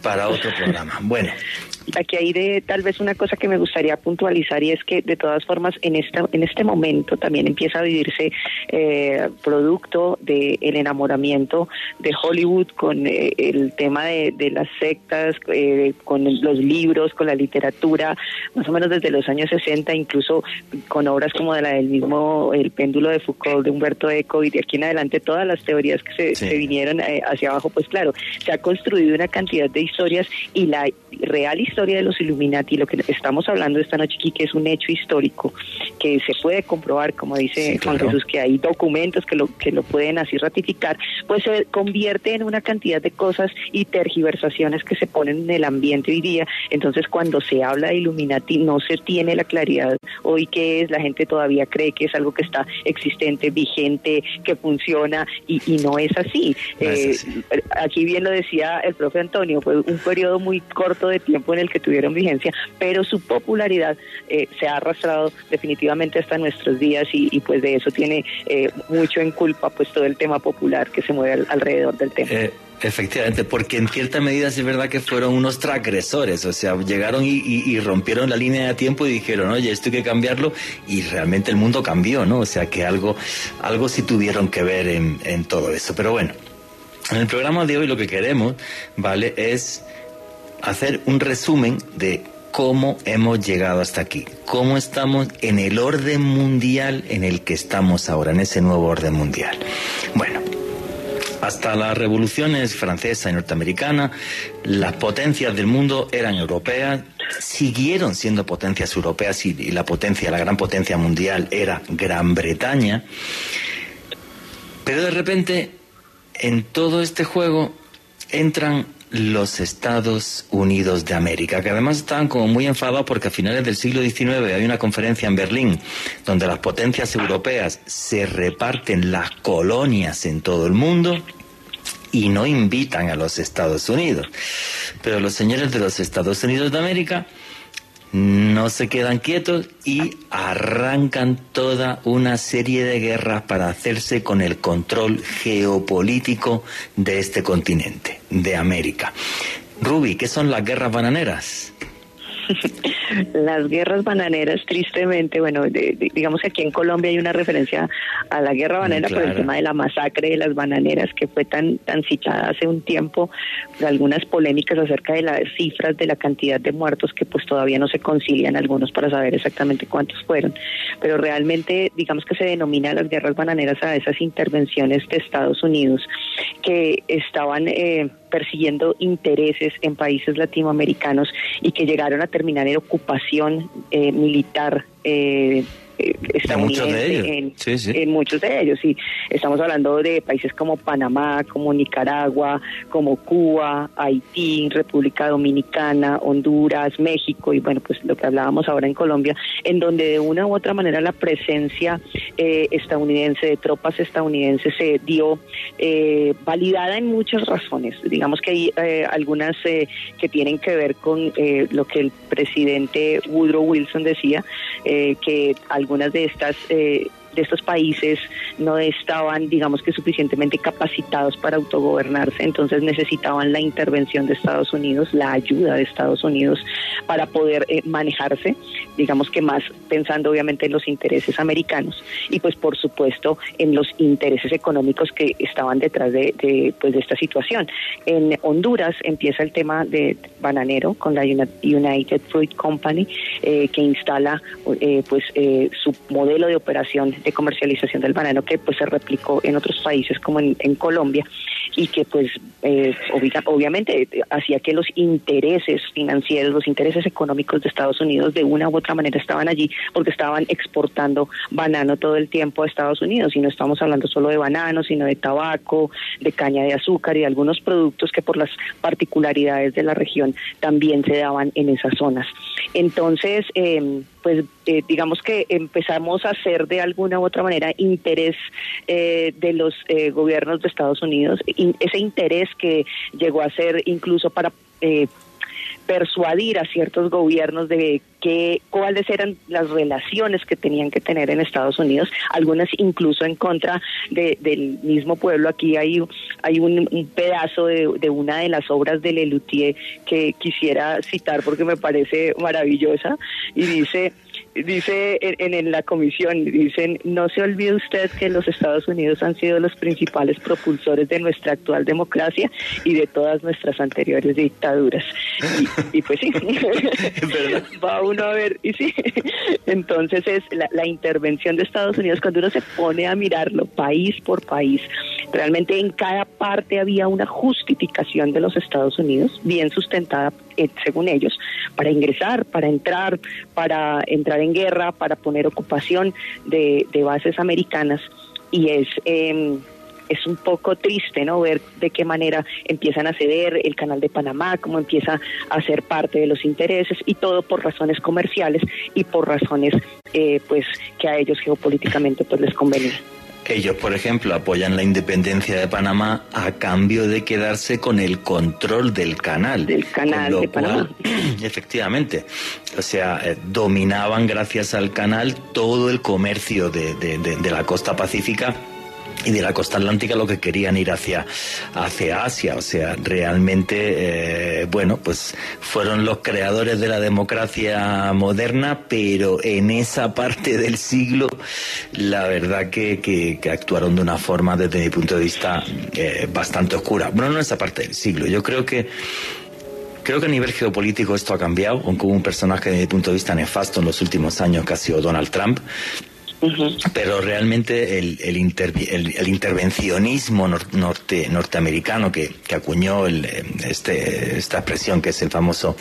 para otro programa. Bueno, Aquí hay de tal vez una cosa que me gustaría puntualizar y es que de todas formas en esta en este momento también empieza a vivirse eh, producto del el enamoramiento de Hollywood con eh, el tema de, las sectas, eh, con los libros, con la literatura, más o menos desde los años 60, incluso con obras como de la del mismo El péndulo de Foucault, de Humberto Eco y de aquí en adelante todas las teorías que se, se vinieron hacia abajo, pues claro, se ha construido una cantidad de historias y la real historia de los Illuminati, lo que estamos hablando esta noche aquí, que es un hecho histórico, que se puede comprobar, como dice Juan Jesús, que hay documentos que lo, que lo pueden así ratificar, pues se convierte en una cantidad de cosas y tergiversaciones que se ponen en el ambiente hoy día. Entonces, cuando se habla de Illuminati, no se tiene la claridad hoy que es, la gente todavía cree que es algo que está existente, vigente, que funciona, y, no es así. Eh, aquí bien lo decía el profe Antonio, fue un periodo muy corto de tiempo en que tuvieron vigencia, pero su popularidad eh, se ha arrastrado definitivamente hasta nuestros días y, pues de eso tiene eh, mucho en culpa pues todo el tema popular que se mueve alrededor del tema. Efectivamente, porque en cierta medida es verdad que fueron unos transgresores, o sea, llegaron y, rompieron la línea de tiempo y dijeron, oye, esto hay que cambiarlo, y realmente el mundo cambió, ¿no? O sea, que algo, algo sí tuvieron que ver en todo eso. Pero bueno, en el programa de hoy lo que queremos, ¿vale? Es hacer un resumen de cómo hemos llegado hasta aquí, cómo estamos en el orden mundial en el que estamos ahora, en ese nuevo orden mundial. Bueno, hasta las revoluciones francesa y norteamericana, las potencias del mundo eran europeas, siguieron siendo potencias europeas y, la potencia, la gran potencia mundial era Gran Bretaña. Pero de repente, en todo este juego entran los Estados Unidos de América, que además estaban como muy enfadados porque a finales del siglo XIX hay una conferencia en Berlín donde las potencias europeas se reparten las colonias en todo el mundo y no invitan a los Estados Unidos. Pero los señores de los Estados Unidos de América no se quedan quietos y arrancan toda una serie de guerras para hacerse con el control geopolítico de este continente, de América. Ruby, ¿qué son las guerras bananeras? Las guerras bananeras, tristemente, bueno, digamos que aquí en Colombia hay una referencia a la guerra bananera por el tema de la masacre de las bananeras que fue tan, tan citada hace un tiempo, algunas polémicas acerca de las cifras de la cantidad de muertos que pues todavía no se concilian algunos para saber exactamente cuántos fueron, pero realmente digamos que se denomina las guerras bananeras a esas intervenciones de Estados Unidos que estaban eh, persiguiendo intereses en países latinoamericanos y que llegaron a terminar en ocupación eh, militar eh, muchos de ellos. En, muchos de ellos, sí. Estamos hablando de países como Panamá, como Nicaragua, como Cuba, Haití, República Dominicana, Honduras, México y bueno, pues lo que hablábamos ahora en Colombia, en donde de una u otra manera la presencia eh, estadounidense, de tropas estadounidenses se dio eh, validada en muchas razones. Digamos que hay eh, algunas que tienen que ver con lo que el presidente Woodrow Wilson decía, que algunas de estas eh, de estos países no estaban, digamos que suficientemente capacitados para autogobernarse, entonces necesitaban la intervención de Estados Unidos, la ayuda de Estados Unidos para poder eh, manejarse, digamos que más pensando obviamente en los intereses americanos y pues por supuesto en los intereses económicos que estaban detrás de, pues de esta situación. En Honduras empieza el tema de bananero con la United Fruit Company eh, que instala eh, pues su modelo de operación de comercialización del banano que pues se replicó en otros países como en, Colombia y que pues eh, obviamente hacía que los intereses financieros, los intereses económicos de Estados Unidos de una u otra manera estaban allí porque estaban exportando banano todo el tiempo a Estados Unidos y no estamos hablando solo de banano, sino de tabaco, de caña de azúcar y de algunos productos que por las particularidades de la región también se daban en esas zonas. Entonces, eh, pues eh, digamos que empezamos a hacer de alguna u otra manera interés eh, de los eh, gobiernos de Estados Unidos, ese interés que llegó a ser incluso para persuadir a ciertos gobiernos de que cuáles eran las relaciones que tenían que tener en Estados Unidos, algunas incluso en contra del mismo pueblo. Aquí hay, hay un, pedazo de, de, una de las obras de Lelutier que quisiera citar porque me parece maravillosa y dice dice en, en, la comisión, dicen, no se olvide usted que los Estados Unidos han sido los principales propulsores de nuestra actual democracia y de todas nuestras anteriores dictaduras. Y, pues sí, va uno a ver, y sí, entonces es la, la intervención de Estados Unidos, cuando uno se pone a mirarlo país por país, realmente en cada parte había una justificación de los Estados Unidos, bien sustentada eh, según ellos, para ingresar, para entrar, para entrar en guerra, para poner ocupación de, de bases americanas y es eh, es un poco triste no ver de qué manera empiezan a ceder el canal de Panamá, cómo empieza a ser parte de los intereses y todo por razones comerciales y por razones eh, pues que a ellos geopolíticamente pues les convenía. Ellos, por ejemplo, apoyan la independencia de Panamá a cambio de quedarse con el control del canal. Del canal de Panamá. Efectivamente. O sea, eh, dominaban gracias al canal todo el comercio de, de, de, de la costa pacífica y de la costa atlántica lo que querían ir hacia, hacia Asia. O sea, realmente, eh, bueno, pues fueron los creadores de la democracia moderna, pero en esa parte del siglo, la verdad que, que, actuaron de una forma, desde mi punto de vista, eh, bastante oscura. Bueno, no en esa parte del siglo. Yo creo que Creo que a nivel geopolítico esto ha cambiado, aunque hubo un personaje desde mi punto de vista nefasto en los últimos años que ha sido Donald Trump. Pero realmente el, el, intervi el, el intervencionismo nor norte, norteamericano que, que acuñó este, esta expresión que es el famoso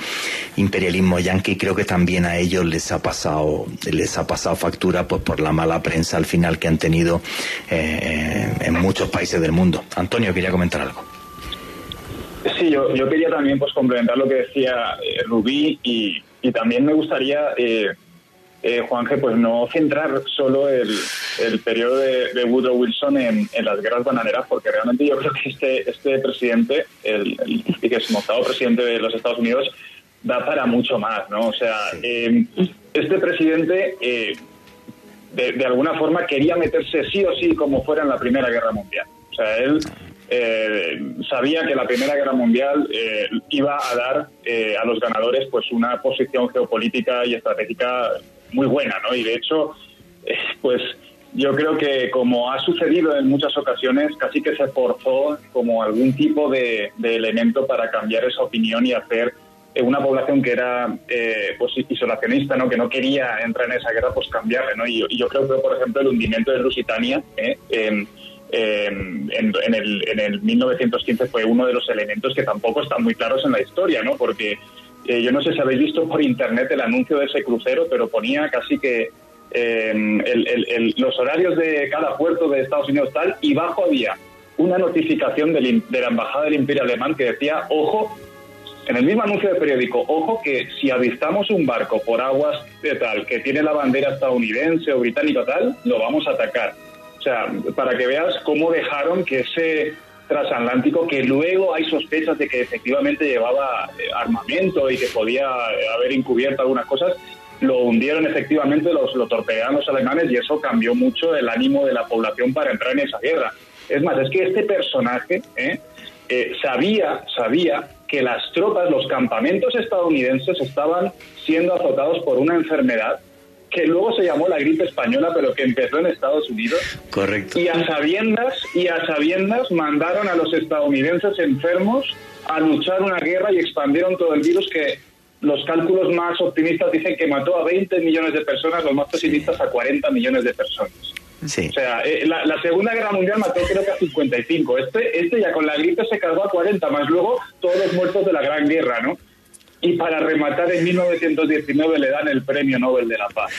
imperialismo yanqui, creo que también a ellos les ha pasado, les ha pasado factura pues, por la mala prensa al final que han tenido eh, en muchos países del mundo. Antonio, quería comentar algo. Sí, yo, yo quería también pues complementar lo que decía eh, Rubí y, y, también me gustaría, eh, eh, Juanje, pues no centrar solo el, el periodo de, de, Woodrow Wilson en, en, las guerras bananeras, porque realmente yo creo que este, este presidente, el, el, el presidente de los Estados Unidos, da para mucho más, ¿no? O sea, eh, este presidente eh, de, de, alguna forma quería meterse sí o sí como fuera en la Primera Guerra Mundial. O sea, él eh, sabía que la Primera Guerra Mundial eh, iba a dar eh, a los ganadores pues una posición geopolítica y estratégica muy buena, ¿no? Y de hecho, eh, pues yo creo que como ha sucedido en muchas ocasiones, casi que se forzó como algún tipo de, de elemento para cambiar esa opinión y hacer una población que era eh, pues isolacionista, ¿no? que no quería entrar en esa guerra, pues cambiarle. ¿no? Y, yo creo que, por ejemplo, el hundimiento de Lusitania ¿eh? eh, en, en, el, en el 1915 fue uno de los elementos que tampoco están muy claros en la historia, ¿no? Porque eh, yo no sé si habéis visto por internet el anuncio de ese crucero, pero ponía casi que el, los horarios de cada puerto de Estados Unidos tal, y bajo había una notificación de la Embajada del Imperio Alemán que decía, ojo, en el mismo anuncio de periódico, ojo que si avistamos un barco por aguas de tal que tiene la bandera estadounidense o británica tal, lo vamos a atacar. O sea, para que veas cómo dejaron que ese transatlántico, que luego hay sospechas de que efectivamente llevaba eh, armamento y que podía haber encubierto algunas cosas, lo hundieron efectivamente, los, lo torpedearon los alemanes y eso cambió mucho el ánimo de la población para entrar en esa guerra. Es más, es que este personaje ¿eh? Eh, sabía, sabía que las tropas, los campamentos estadounidenses estaban siendo azotados por una enfermedad que luego se llamó la gripe española, pero que empezó en Estados Unidos. Correcto. Y a sabiendas, y a sabiendas mandaron a los estadounidenses enfermos a luchar una guerra y expandieron todo el virus que los cálculos más optimistas dicen que mató a 20 millones de personas, los más pesimistas a 40 millones de personas. Sí. O sea, eh, la, la, Segunda Guerra Mundial mató creo que a 55. Este, este ya con la gripe se cargó a 40, más luego todos los muertos de la Gran Guerra, ¿no? Y para rematar, en 1919 le dan el Premio Nobel de la Paz.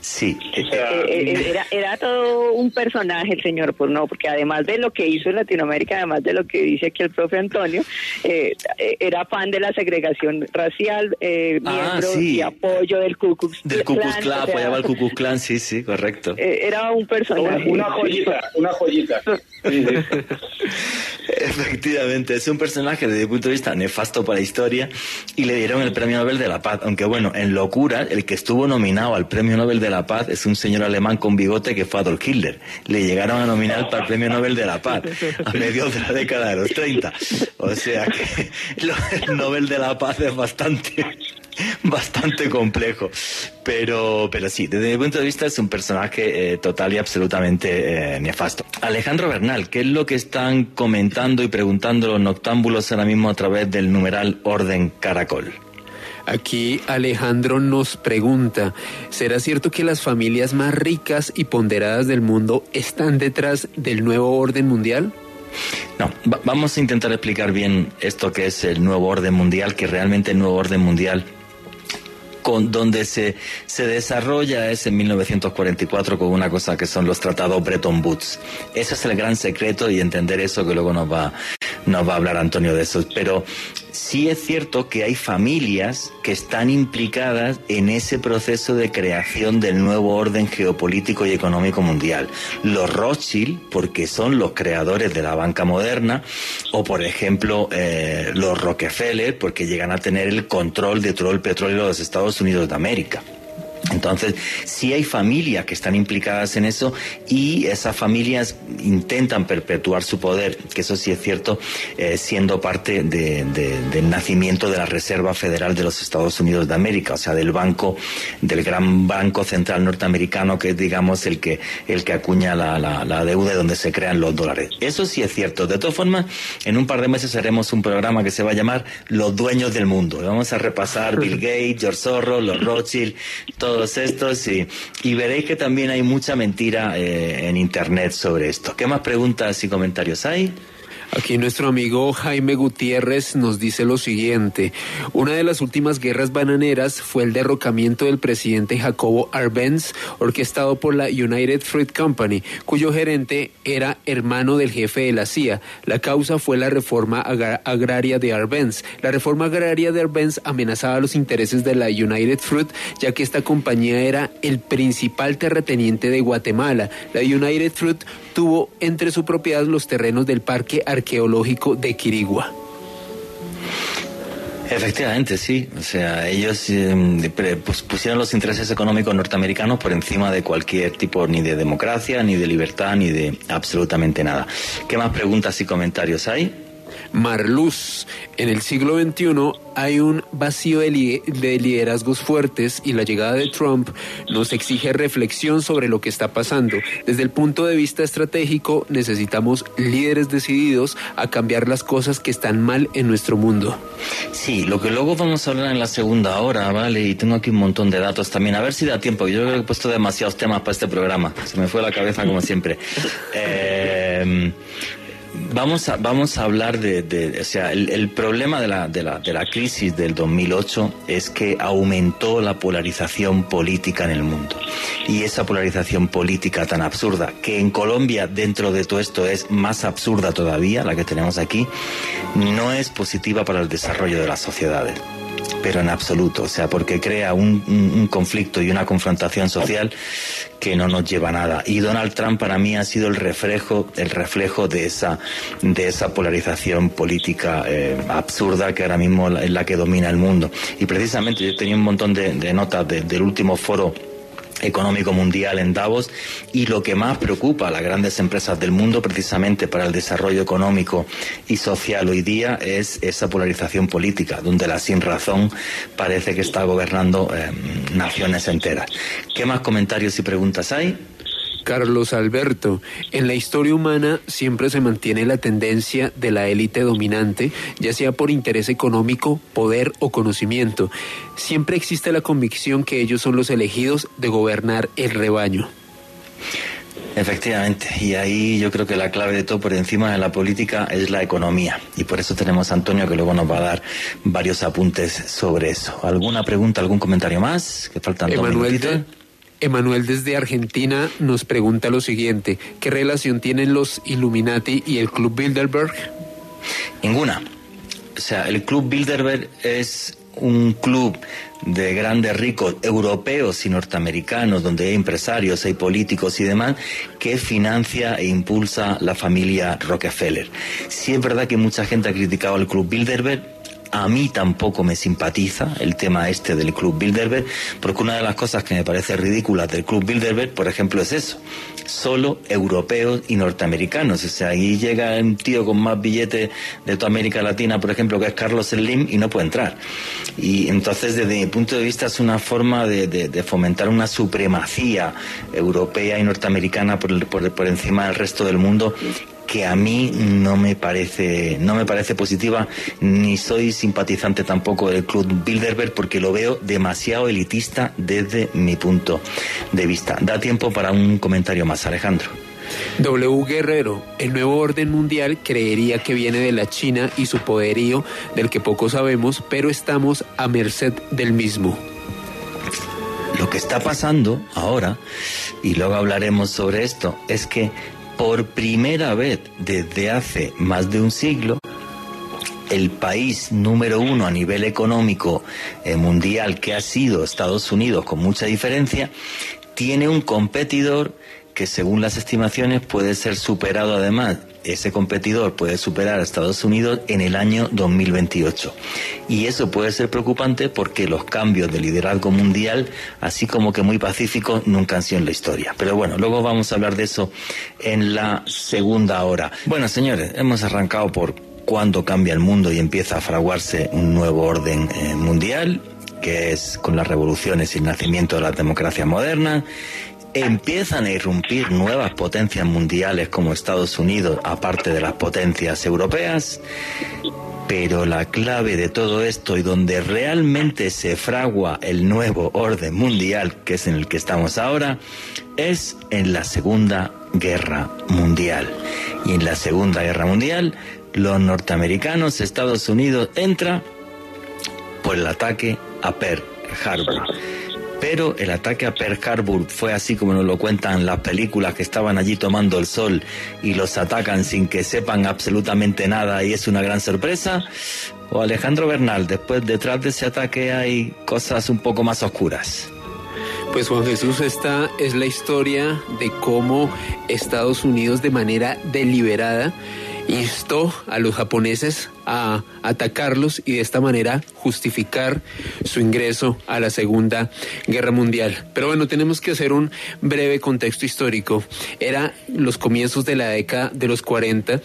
Sí. O sea, eh, eh, era, era todo un personaje el señor, pues no, porque además de lo que hizo en Latinoamérica, además de lo que dice aquí el profe Antonio, eh, era fan de la segregación racial, eh, ah, miembro sí. y apoyo del Ku Klux Del Ku Klux Klan, o sea, apoyaba al Ku Klux Klan, sí, sí, correcto. Eh, era un personaje. Una, una joyita, una joyita. Efectivamente, es un personaje desde mi punto de vista nefasto para la historia y le dieron el Premio Nobel de la Paz, aunque bueno, en locura, el que estuvo nominado al Premio Nobel de la Paz es un señor alemán con bigote que fue Adolf Hitler. Le llegaron a nominar para el Premio Nobel de la Paz a mediados de la década de los 30. O sea que el Nobel de la Paz es bastante bastante complejo. Pero, pero sí, desde mi punto de vista es un personaje eh, total y absolutamente eh, nefasto. Alejandro Bernal, ¿qué es lo que están comentando y preguntando los noctámbulos ahora mismo a través del numeral Orden Caracol? Aquí Alejandro nos pregunta, ¿será cierto que las familias más ricas y ponderadas del mundo están detrás del nuevo orden mundial? No, vamos a intentar explicar bien esto que es el nuevo orden mundial, que realmente el nuevo orden mundial con, donde se, se desarrolla es en 1944 con una cosa que son los tratados Bretton Woods. Ese es el gran secreto y entender eso que luego nos va, nos va a hablar Antonio de eso. Pero sí es cierto que hay familias que están implicadas en ese proceso de creación del nuevo orden geopolítico y económico mundial. Los Rothschild, porque son los creadores de la banca moderna, o por ejemplo eh, los Rockefeller, porque llegan a tener el control de todo el petróleo de los Estados Unidos de América. Entonces, sí hay familias que están implicadas en eso y esas familias intentan perpetuar su poder, que eso sí es cierto, eh, siendo parte del nacimiento de la Reserva Federal de los Estados Unidos de América, o sea, del banco, del gran banco central norteamericano, que es, digamos, el que, el que acuña la, la, deuda donde se crean los dólares. Eso sí es cierto. De todas formas, en un par de meses haremos un programa que se va a llamar Los Dueños del Mundo. Vamos a repasar Bill Gates, George Soros, los Rothschild, todo estos y, y veréis que también hay mucha mentira eh, en Internet sobre esto. ¿Qué más preguntas y comentarios hay? Aquí nuestro amigo Jaime Gutiérrez nos dice lo siguiente. Una de las últimas guerras bananeras fue el derrocamiento del presidente Jacobo Arbenz, orquestado por la United Fruit Company, cuyo gerente era hermano del jefe de la CIA. La causa fue la reforma agraria de Arbenz. La reforma agraria de Arbenz amenazaba los intereses de la United Fruit, ya que esta compañía era el principal terrateniente de Guatemala. La United Fruit tuvo entre su propiedad los terrenos del Parque Arqueológico de Quirigua. Efectivamente, sí. O sea, ellos eh, pues, pusieron los intereses económicos norteamericanos por encima de cualquier tipo ni de democracia, ni de libertad, ni de absolutamente nada. ¿Qué más preguntas y comentarios hay? Marluz. En el siglo XXI hay un vacío de, liderazgos fuertes y la llegada de Trump nos exige reflexión sobre lo que está pasando. Desde el punto de vista estratégico necesitamos líderes decididos a cambiar las cosas que están mal en nuestro mundo. Sí, lo que luego vamos a hablar en la segunda hora, ¿vale? Y tengo aquí un montón de datos también. A ver si da tiempo. Yo creo que he puesto demasiados temas para este programa. Se me fue la cabeza como siempre. Eh, Vamos a, vamos a hablar de, o sea, el, problema de la, de, la, de la crisis del 2008 es que aumentó la polarización política en el mundo. Y esa polarización política tan absurda, que en Colombia dentro de todo esto es más absurda todavía, la que tenemos aquí, no es positiva para el desarrollo de las sociedades pero en absoluto, o sea, porque crea un, conflicto y una confrontación social que no nos lleva a nada. Y Donald Trump para mí ha sido el reflejo, el reflejo de esa, de esa polarización política eh, absurda que ahora mismo es la que domina el mundo. Y precisamente yo tenía un montón de, notas del último foro económico mundial en Davos y lo que más preocupa a las grandes empresas del mundo precisamente para el desarrollo económico y social hoy día es esa polarización política donde la sin razón parece que está gobernando eh, naciones enteras. ¿Qué más comentarios y preguntas hay? Carlos Alberto, en la historia humana siempre se mantiene la tendencia de la élite dominante, ya sea por interés económico, poder o conocimiento. Siempre existe la convicción que ellos son los elegidos de gobernar el rebaño. Efectivamente, y ahí yo creo que la clave de todo por encima de la política es la economía, y por eso tenemos a Antonio que luego nos va a dar varios apuntes sobre eso. ¿Alguna pregunta, algún comentario más? Que faltan dos Emanuel desde Argentina nos pregunta lo siguiente, ¿qué relación tienen los Illuminati y el Club Bilderberg? Ninguna. O sea, el Club Bilderberg es un club de grandes ricos europeos y norteamericanos, donde hay empresarios, hay políticos y demás, que financia e impulsa la familia Rockefeller. Sí es verdad que mucha gente ha criticado al Club Bilderberg, a mí tampoco me simpatiza el tema este del Club Bilderberg, porque una de las cosas que me parece ridícula del Club Bilderberg, por ejemplo, es eso. Solo europeos y norteamericanos. O sea, ahí llega un tío con más billetes de toda América Latina, por ejemplo, que es Carlos Slim, y no puede entrar. Y entonces, desde mi punto de vista, es una forma de, fomentar una supremacía europea y norteamericana por, por encima del resto del mundo que a mí no me parece no me parece positiva ni soy simpatizante tampoco del club Bilderberg porque lo veo demasiado elitista desde mi punto de vista. Da tiempo para un comentario más, Alejandro. W. Guerrero, el nuevo orden mundial creería que viene de la China y su poderío, del que poco sabemos, pero estamos a merced del mismo. Lo que está pasando ahora, y luego hablaremos sobre esto, es que por primera vez desde hace más de un siglo, el país número uno a nivel económico eh, mundial que ha sido Estados Unidos con mucha diferencia, tiene un competidor que según las estimaciones puede ser superado además. Ese competidor puede superar a Estados Unidos en el año 2028. Y eso puede ser preocupante porque los cambios de liderazgo mundial, así como que muy pacíficos, nunca han sido en la historia. Pero bueno, luego vamos a hablar de eso en la segunda hora. Bueno, señores, hemos arrancado por cuándo cambia el mundo y empieza a fraguarse un nuevo orden eh, mundial, que es con las revoluciones y el nacimiento de la democracia moderna. Empiezan a irrumpir nuevas potencias mundiales como Estados Unidos, aparte de las potencias europeas. Pero la clave de todo esto y donde realmente se fragua el nuevo orden mundial, que es en el que estamos ahora, es en la Segunda Guerra Mundial. Y en la Segunda Guerra Mundial los norteamericanos, Estados Unidos entra por el ataque a Pearl Harbor. Pero el ataque a Pearl Harbor fue así como nos lo cuentan las películas que estaban allí tomando el sol y los atacan sin que sepan absolutamente nada y es una gran sorpresa. O Alejandro Bernal, después detrás de ese ataque hay cosas un poco más oscuras. Pues Juan Jesús, esta es la historia de cómo Estados Unidos de manera deliberada instó a los japoneses a atacarlos y de esta manera justificar su ingreso a la Segunda Guerra Mundial. Pero bueno, tenemos que hacer un breve contexto histórico. Era los comienzos de la década de los 40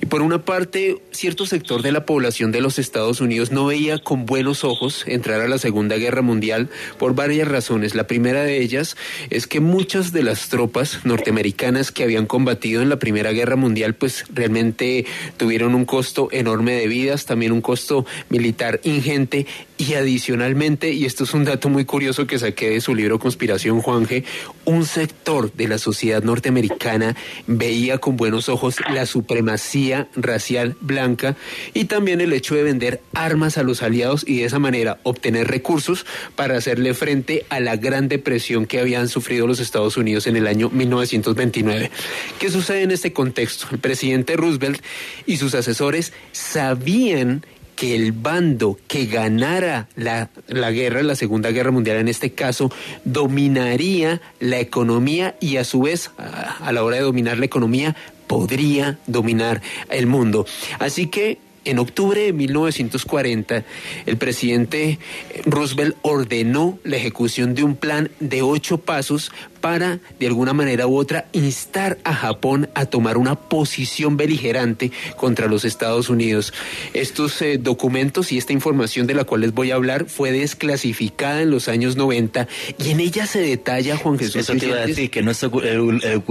y por una parte cierto sector de la población de los Estados Unidos no veía con buenos ojos entrar a la Segunda Guerra Mundial por varias razones. La primera de ellas es que muchas de las tropas norteamericanas que habían combatido en la Primera Guerra Mundial pues realmente tuvieron un costo enorme de vidas, también un costo militar ingente y adicionalmente, y esto es un dato muy curioso que saqué de su libro Conspiración Juanje, un sector de la sociedad norteamericana veía con buenos ojos la supremacía racial blanca y también el hecho de vender armas a los aliados y de esa manera obtener recursos para hacerle frente a la gran depresión que habían sufrido los Estados Unidos en el año 1929. ¿Qué sucede en este contexto? El presidente Roosevelt y sus asesores sabían el bando que ganara la, la, guerra, la Segunda Guerra Mundial en este caso, dominaría la economía y a su vez, a la hora de dominar la economía, podría dominar el mundo. Así que en octubre de 1940, el presidente Roosevelt ordenó la ejecución de un plan de ocho pasos para, de alguna manera u otra, instar a Japón a tomar una posición beligerante contra los Estados Unidos. Estos eh, documentos y esta información de la cual les voy a hablar fue desclasificada en los años 90 y en ella se detalla, Juan Jesús. Eso te iba a decir, que no es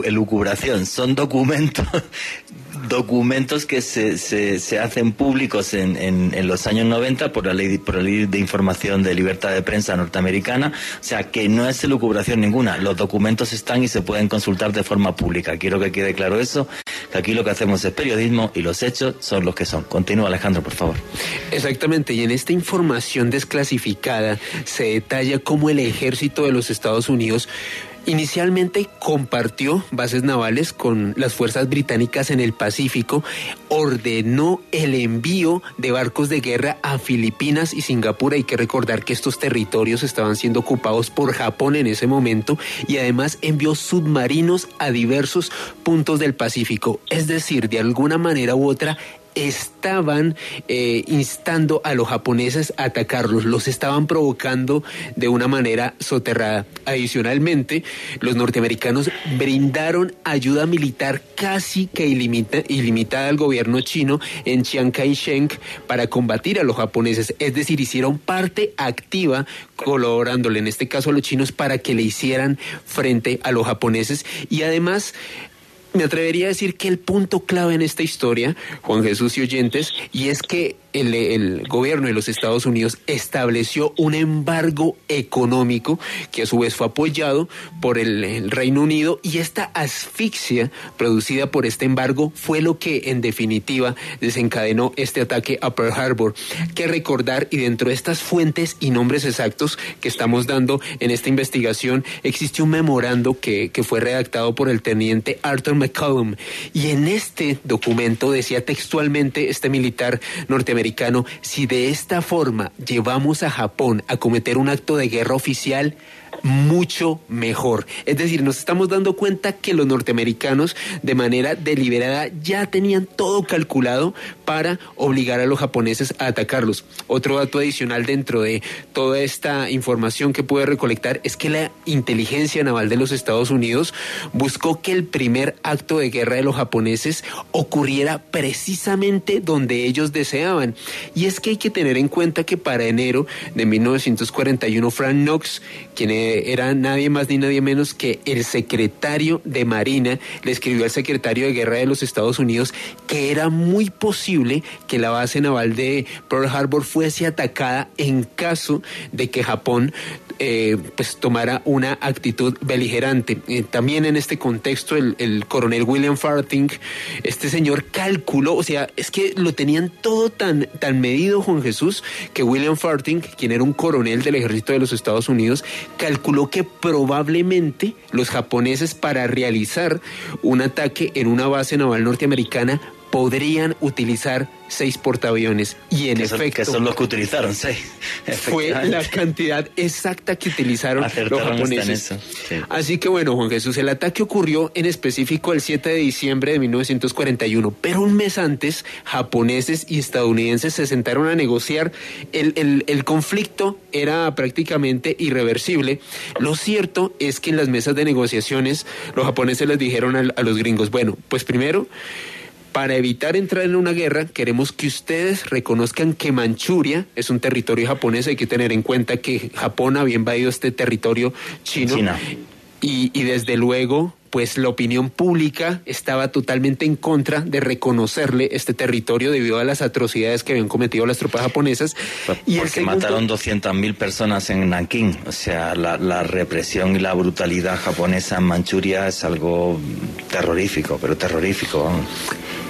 elucubración, son documentos documentos que se, se, se hacen públicos en, en, en, los años 90 por la, ley, por la ley de información de libertad de prensa norteamericana, o sea que no es elucubración ninguna, los documentos están y se pueden consultar de forma pública. Quiero que quede claro eso, que aquí lo que hacemos es periodismo y los hechos son los que son. Continúa Alejandro, por favor. Exactamente, y en esta información desclasificada se detalla cómo el ejército de los Estados Unidos Inicialmente compartió bases navales con las fuerzas británicas en el Pacífico, ordenó el envío de barcos de guerra a Filipinas y Singapur. Hay que recordar que estos territorios estaban siendo ocupados por Japón en ese momento y además envió submarinos a diversos puntos del Pacífico. Es decir, de alguna manera u otra, estaban eh, instando a los japoneses a atacarlos, los estaban provocando de una manera soterrada. Adicionalmente, los norteamericanos brindaron ayuda militar casi que ilimita, ilimitada al gobierno chino en Chiang Kai-shek para combatir a los japoneses, es decir, hicieron parte activa colaborándole en este caso a los chinos para que le hicieran frente a los japoneses. Y además me atrevería a decir que el punto clave en esta historia, Juan Jesús y oyentes, y es que el, gobierno de los Estados Unidos estableció un embargo económico que a su vez fue apoyado por el, Reino Unido y esta asfixia producida por este embargo fue lo que en definitiva desencadenó este ataque a Pearl Harbor. Que recordar y dentro de estas fuentes y nombres exactos que estamos dando en esta investigación existe un memorando que, que fue redactado por el teniente Arthur McCollum y en este documento decía textualmente este militar norteamericano si de esta forma llevamos a Japón a cometer un acto de guerra oficial, mucho mejor. Es decir, nos estamos dando cuenta que los norteamericanos de manera deliberada ya tenían todo calculado para obligar a los japoneses a atacarlos. Otro dato adicional dentro de toda esta información que puede recolectar es que la inteligencia naval de los Estados Unidos buscó que el primer acto de guerra de los japoneses ocurriera precisamente donde ellos deseaban. Y es que hay que tener en cuenta que para enero de 1941 Frank Knox, quien era nadie más ni nadie menos que el secretario de Marina, le escribió al secretario de Guerra de los Estados Unidos que era muy posible que la base naval de Pearl Harbor fuese atacada en caso de que Japón eh, pues tomara una actitud beligerante. Eh, también en este contexto el, el, coronel William Farthing, este señor calculó, o sea, es que lo tenían todo tan, tan medido Juan Jesús, que William Farthing, quien era un coronel del ejército de los Estados Unidos, calculó que probablemente los japoneses para realizar un ataque en una base naval norteamericana podrían utilizar seis portaaviones. Y en efecto. que son los que utilizaron, seis. Fue la cantidad exacta que utilizaron los japoneses. Así que bueno, Juan Jesús, el ataque ocurrió en específico el 7 de diciembre de 1941, pero un mes antes, japoneses y estadounidenses se sentaron a negociar. El, el, el conflicto era prácticamente irreversible. Lo cierto es que en las mesas de negociaciones, los japoneses les dijeron a, a los gringos, bueno, pues primero, para evitar entrar en una guerra, queremos que ustedes reconozcan que Manchuria es un territorio japonés. Hay que tener en cuenta que Japón había invadido este territorio chino. China. Y, y desde luego, pues la opinión pública estaba totalmente en contra de reconocerle este territorio debido a las atrocidades que habían cometido las tropas japonesas. y Porque segundo... mataron 200.000 personas en Nankín. O sea, la, la, represión y la brutalidad japonesa en Manchuria es algo terrorífico, pero terrorífico.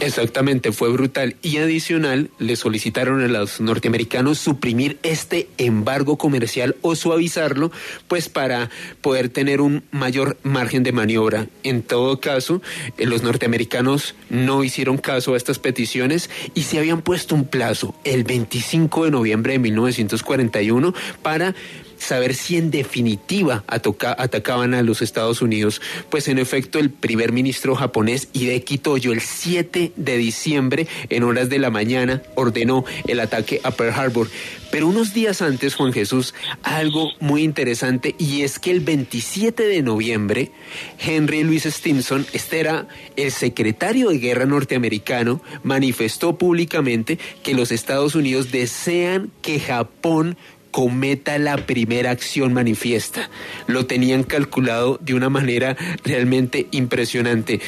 Exactamente, fue brutal. Y adicional, le solicitaron a los norteamericanos suprimir este embargo comercial o suavizarlo, pues para poder tener un mayor margen de maniobra. En todo caso, eh, los norteamericanos no hicieron caso a estas peticiones y se habían puesto un plazo, el 25 de noviembre de 1941, para saber si en definitiva atacaban a los Estados Unidos. Pues en efecto el primer ministro japonés Hideki Toyo el 7 de diciembre en horas de la mañana ordenó el ataque a Pearl Harbor. Pero unos días antes, Juan Jesús, algo muy interesante y es que el 27 de noviembre, Henry Louis Stimson, este era el secretario de guerra norteamericano, manifestó públicamente que los Estados Unidos desean que Japón cometa la primera acción manifiesta. Lo tenían calculado de una manera realmente impresionante.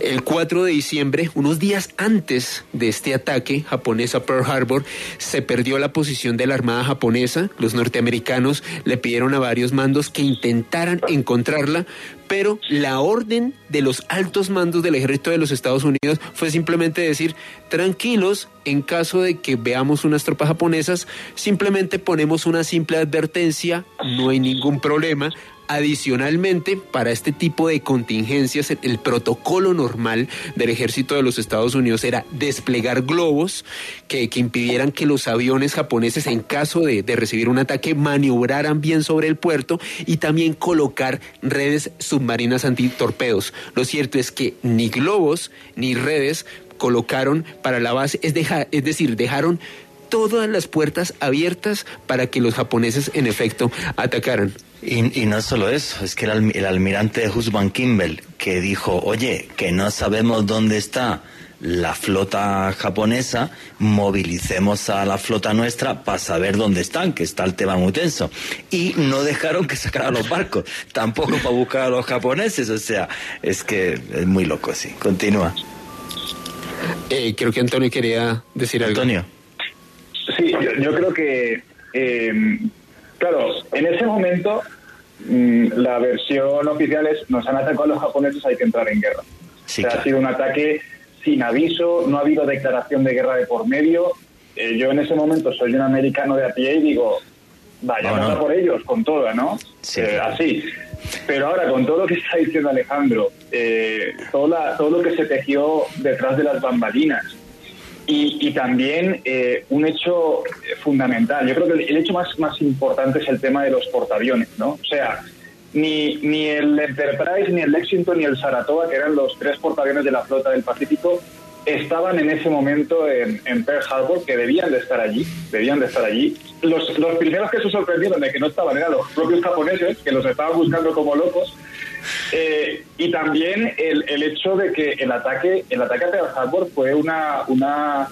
El 4 de diciembre, unos días antes de este ataque japonés a Pearl Harbor, se perdió la posición de la Armada japonesa. Los norteamericanos le pidieron a varios mandos que intentaran encontrarla, pero la orden de los altos mandos del ejército de los Estados Unidos fue simplemente decir, tranquilos, en caso de que veamos unas tropas japonesas, simplemente ponemos una simple advertencia, no hay ningún problema, Adicionalmente, para este tipo de contingencias, el protocolo normal del ejército de los Estados Unidos era desplegar globos que, impidieran que los aviones japoneses, en caso de, recibir un ataque, maniobraran bien sobre el puerto y también colocar redes submarinas antitorpedos. Lo cierto es que ni globos ni redes colocaron para la base, es decir, dejaron todas las puertas abiertas para que los japoneses en efecto atacaran. Y, y, no solo eso, es que el, el almirante Husband Kimball, que dijo, oye, que no sabemos dónde está la flota japonesa, movilicemos a la flota nuestra para saber dónde están, que está el tema muy tenso. Y no dejaron que sacaran los barcos, tampoco para buscar a los japoneses, o sea, es que es muy loco, sí. Continúa. Eh, creo que Antonio quería decir algo. Antonio. Sí, yo, creo que, eh, claro, en ese momento mm, la versión oficial es nos han atacado a los japoneses, hay que entrar en guerra. Sí, O sea, claro. Ha sido un ataque sin aviso, no ha habido declaración de guerra de por medio. Eh, yo en ese momento soy un americano de a pie y digo, vayamos No, no. por ellos con toda, ¿no? Sí, Eh, claro. así. Pero ahora, con todo lo que está diciendo Alejandro, eh, todo, la- todo lo que se tejió detrás de las bambalinas, y, también eh, un hecho eh, fundamental. Yo creo que el, el hecho más, más importante es el tema de los portaaviones, ¿no? O sea, ni, ni el Enterprise, ni el Lexington, ni el Saratoga, que eran los tres portaaviones de la flota del Pacífico, estaban en ese momento en, en Pearl Harbor, que debían de estar allí, debían de estar allí. Los, los primeros que se sorprendieron de que no estaban eran los propios japoneses, que los estaban buscando como locos, eh, y también el, el hecho de que el ataque, el ataque a Pearl Harbor fue una, una,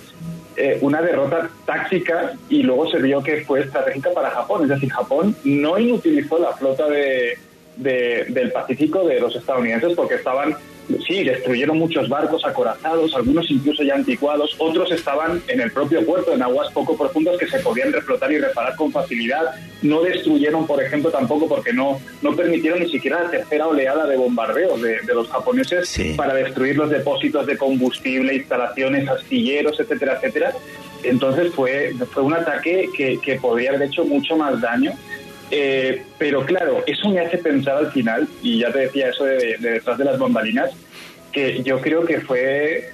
eh, una derrota táctica y luego se vio que fue estratégica para Japón. Es decir, Japón no inutilizó la flota de, de- del Pacífico de los estadounidenses porque estaban, sí, destruyeron muchos barcos acorazados, algunos incluso ya anticuados, otros estaban en el propio puerto, en aguas poco profundas que se podían reflotar y reparar con facilidad. No destruyeron, por ejemplo, tampoco porque no, no permitieron ni siquiera la tercera oleada de bombardeos de, de los japoneses Sí. para destruir los depósitos de combustible, instalaciones, astilleros, etcétera, etcétera. Entonces fue, fue un ataque que, que podría haber hecho mucho más daño. Eh, pero claro, eso me hace pensar al final, y ya te decía eso de, de detrás de las bambalinas, que yo creo que fue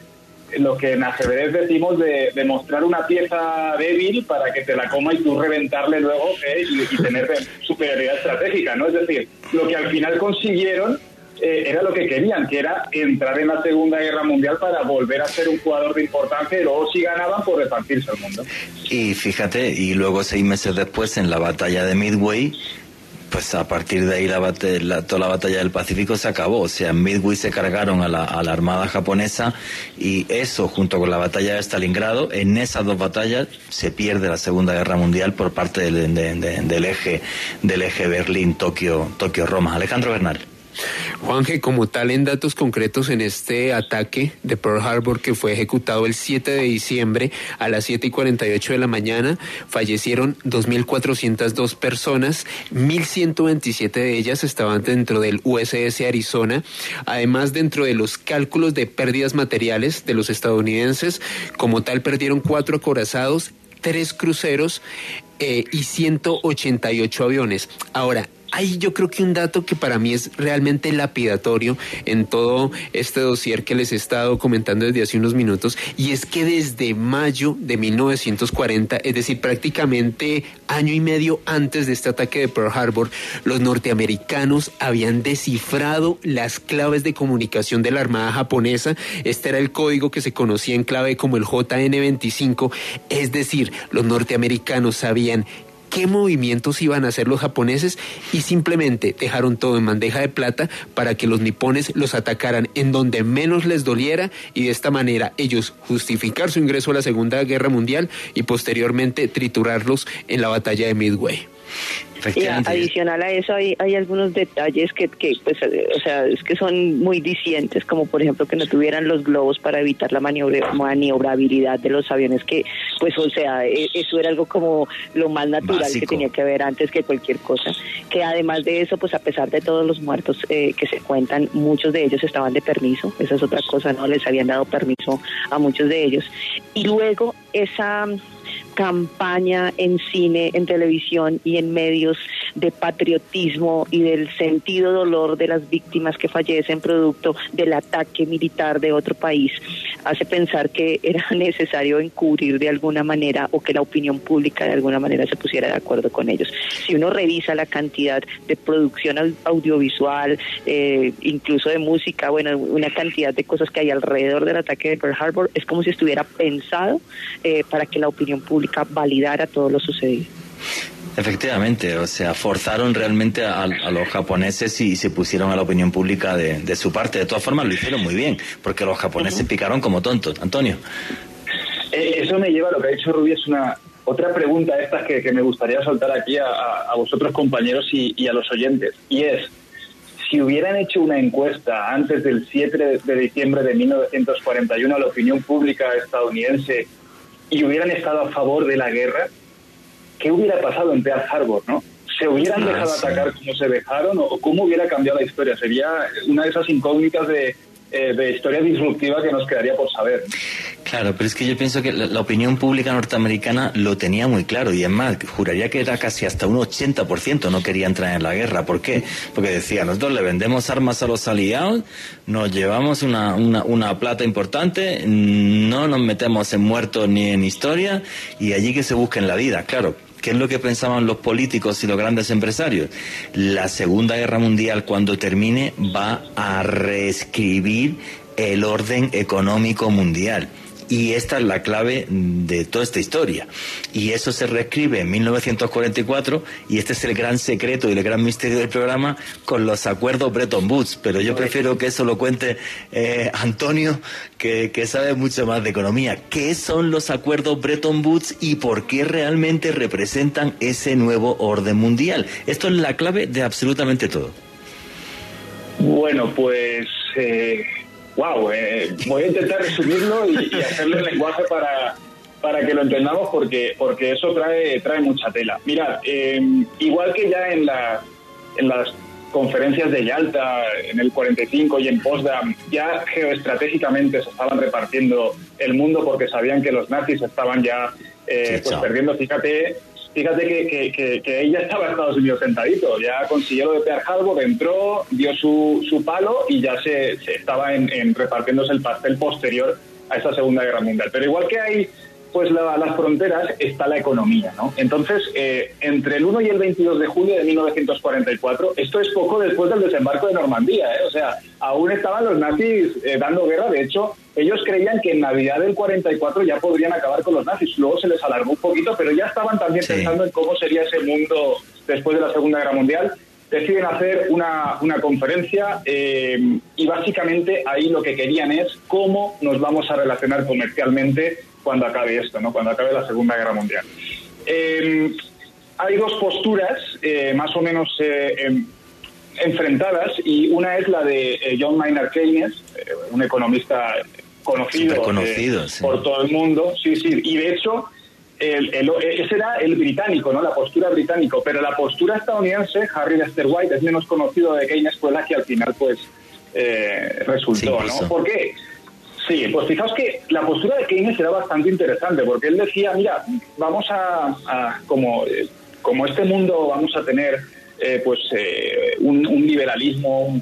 lo que en ajedrez decimos de, de mostrar una pieza débil para que te la coma y tú reventarle luego ¿eh? y, y tener superioridad estratégica, ¿no? Es decir, lo que al final consiguieron eh, era lo que querían, que era entrar en la Segunda Guerra Mundial para volver a ser un jugador de importancia y luego si ganaban por repartirse el mundo. Y fíjate, y luego seis meses después en la batalla de Midway, pues a partir de ahí la, la- toda la batalla del Pacífico se acabó. O sea, en Midway se cargaron a la, armada japonesa y eso junto con la batalla de Stalingrado, en esas dos batallas se pierde la Segunda Guerra Mundial por parte del, de- de- del eje del eje Berlín, Tokio, Tokio, Roma. Alejandro Bernal. Juanje, como tal, en datos concretos en este ataque de Pearl Harbor que fue ejecutado el 7 de diciembre a las 7 y 48 de la mañana, fallecieron 2.402 personas, 1.127 de ellas estaban dentro del USS Arizona. Además, dentro de los cálculos de pérdidas materiales de los estadounidenses, como tal, perdieron cuatro acorazados, tres cruceros eh, y 188 aviones. Ahora, hay yo creo que un dato que para mí es realmente lapidatorio en todo este dossier que les he estado comentando desde hace unos minutos y es que desde mayo de 1940, es decir, prácticamente año y medio antes de este ataque de Pearl Harbor, los norteamericanos habían descifrado las claves de comunicación de la Armada japonesa. Este era el código que se conocía en clave como el JN25, es decir, los norteamericanos sabían qué movimientos iban a hacer los japoneses y simplemente dejaron todo en bandeja de plata para que los nipones los atacaran en donde menos les doliera y de esta manera ellos justificar su ingreso a la Segunda Guerra Mundial y posteriormente triturarlos en la batalla de Midway. Y a- Efectivamente. adicional a eso hay, hay algunos detalles que, que pues, eh, o sea, es que son muy dicientes, como por ejemplo que no tuvieran los globos para evitar la maniobra- maniobrabilidad de los aviones, que pues, o sea, e- eso era algo como lo más natural que tenía que haber antes que cualquier cosa. Que además de eso, pues a pesar de todos los muertos eh, que se cuentan, muchos de ellos estaban de permiso, esa es otra cosa, ¿no? Les habían dado permiso a muchos de ellos. Y luego esa campaña en cine, en televisión y en medios de patriotismo y del sentido dolor de las víctimas que fallecen producto del ataque militar de otro país hace pensar que era necesario encubrir de alguna manera o que la opinión pública de alguna manera se pusiera de acuerdo con ellos. Si uno revisa la cantidad de producción au- audiovisual, eh, incluso de música, bueno, una cantidad de cosas que hay alrededor del ataque de Pearl Harbor, es como si estuviera pensado eh, para que la opinión pública validara todo lo sucedido. Efectivamente, o sea, forzaron realmente a, los japoneses y, se pusieron a la opinión pública de, su parte. De todas formas, lo hicieron muy bien, porque los japoneses picaron como tontos. Antonio. Eh, eso me lleva a lo que ha dicho Rubí, es una otra pregunta esta que, que me gustaría soltar aquí a, vosotros compañeros y, a los oyentes. Y es, si hubieran hecho una encuesta antes del 7 de diciembre de 1941 a la opinión pública estadounidense y hubieran estado a favor de la guerra, ¿qué hubiera pasado en Pearl Harbor, no? ¿Se hubieran ah, dejado atacar como se dejaron o cómo hubiera cambiado la historia? Sería una de esas incógnitas de, eh, de historia disruptiva que nos quedaría por saber. Claro, pero es que yo pienso que la, opinión pública norteamericana lo tenía muy claro y es más, juraría que era casi hasta un 80% no quería entrar en la guerra. ¿Por qué? Porque decía, nosotros le vendemos armas a los aliados, nos llevamos una, una, una plata importante, no nos metemos en muertos ni en historia y allí que se busquen la vida. Claro, ¿Qué es lo que pensaban los políticos y los grandes empresarios? La Segunda Guerra Mundial, cuando termine, va a reescribir el orden económico mundial. Y esta es la clave de toda esta historia. Y eso se reescribe en 1944 y este es el gran secreto y el gran misterio del programa con los acuerdos Bretton Woods. Pero yo prefiero que eso lo cuente eh, Antonio, que, que sabe mucho más de economía. ¿Qué son los acuerdos Bretton Woods y por qué realmente representan ese nuevo orden mundial? Esto es la clave de absolutamente todo. Bueno, pues... Eh wow, eh, voy a intentar resumirlo y, hacerle el lenguaje para, para que lo entendamos porque, porque eso trae, trae mucha tela. Mira, eh, igual que ya en, la, en las conferencias de Yalta en el 45 y en Potsdam, ya geoestratégicamente se estaban repartiendo el mundo porque sabían que los nazis estaban ya eh, pues perdiendo, fíjate, fíjate que, que, ella estaba en Estados Unidos sentadito, ya consiguió lo de Pearl Harbor, entró, dio su, su palo y ya se, estaba en, repartiéndose el pastel posterior a esa Segunda Guerra Mundial. Pero igual que hay pues las fronteras está la economía, ¿no? Entonces, eh, entre el 1 y el 22 de julio de 1944, esto es poco después del desembarco de Normandía, ¿eh? O sea, aún estaban los nazis eh, dando guerra, de hecho, ellos creían que en Navidad del 44 ya podrían acabar con los nazis, luego se les alargó un poquito, pero ya estaban también pensando en cómo sería ese mundo después de la Segunda Guerra Mundial deciden hacer una, una conferencia y básicamente ahí lo que querían es cómo nos vamos a relacionar comercialmente cuando acabe esto, ¿no? cuando acabe la Segunda Guerra Mundial. Em, hay dos posturas eh, más o menos eh, em, enfrentadas y una es la de eh, John Maynard Keynes, un economista conocido, por todo el mundo, sí, sí, y de hecho ese era el británico, ¿no? La postura británico, pero la postura estadounidense, Harry Lester White, es menos conocido de Keynes, fue la que al final, pues, resultó, ¿no? ¿Por qué? Sí, pues fijaos que la postura de Keynes era bastante interesante, porque él decía, mira, vamos a, como, como este mundo vamos a tener eh, pues eh, un, liberalismo,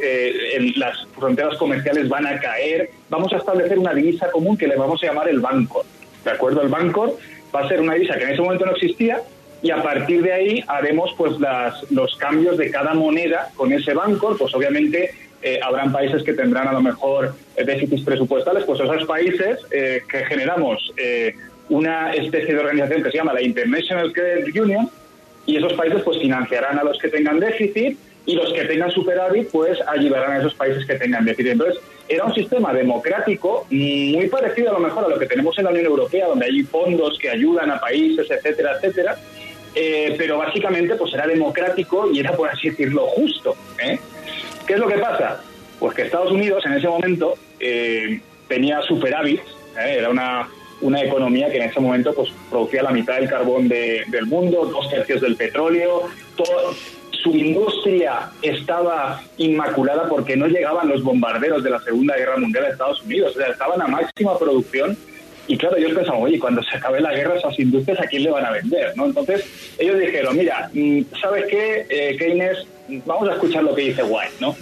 eh, las fronteras comerciales van a caer, vamos a establecer una divisa común que le vamos a llamar el Bancor. ¿De acuerdo? El Bancor va a ser una divisa que en ese momento no existía y a partir de ahí haremos pues las, los cambios de cada moneda con ese Bancor, pues obviamente eh, habrán países que tendrán a lo mejor eh, déficits presupuestales, pues esos países eh, que generamos una especie de organización que se llama la International Credit Union y esos países pues financiarán a los que tengan déficit y los que tengan superávit pues ayudarán a esos países que tengan déficit. Entonces, era un sistema democrático muy parecido a lo mejor a lo que tenemos en la Unión Europea, donde hay fondos que ayudan a países, etcétera, etcétera, pero básicamente pues era democrático y era, por así decirlo, justo. ¿eh? ¿Qué es lo que pasa? Pues que Estados Unidos en ese momento eh, tenía superávit, ¿eh? era una, una economía que en ese momento pues, producía la mitad del carbón del mundo, dos tercios del petróleo, todo, su industria estaba inmaculada porque no llegaban los bombarderos de la Segunda Guerra Mundial a Estados Unidos, o sea, estaban a máxima producción y claro, ellos pensaban, oye, cuando se acabe la guerra, esas industrias, ¿a quién le van a vender? ¿no? Entonces, ellos dijeron, mira, mm, ¿sabes qué, eh, Keynes? Vamos a escuchar lo que dice White, ¿no?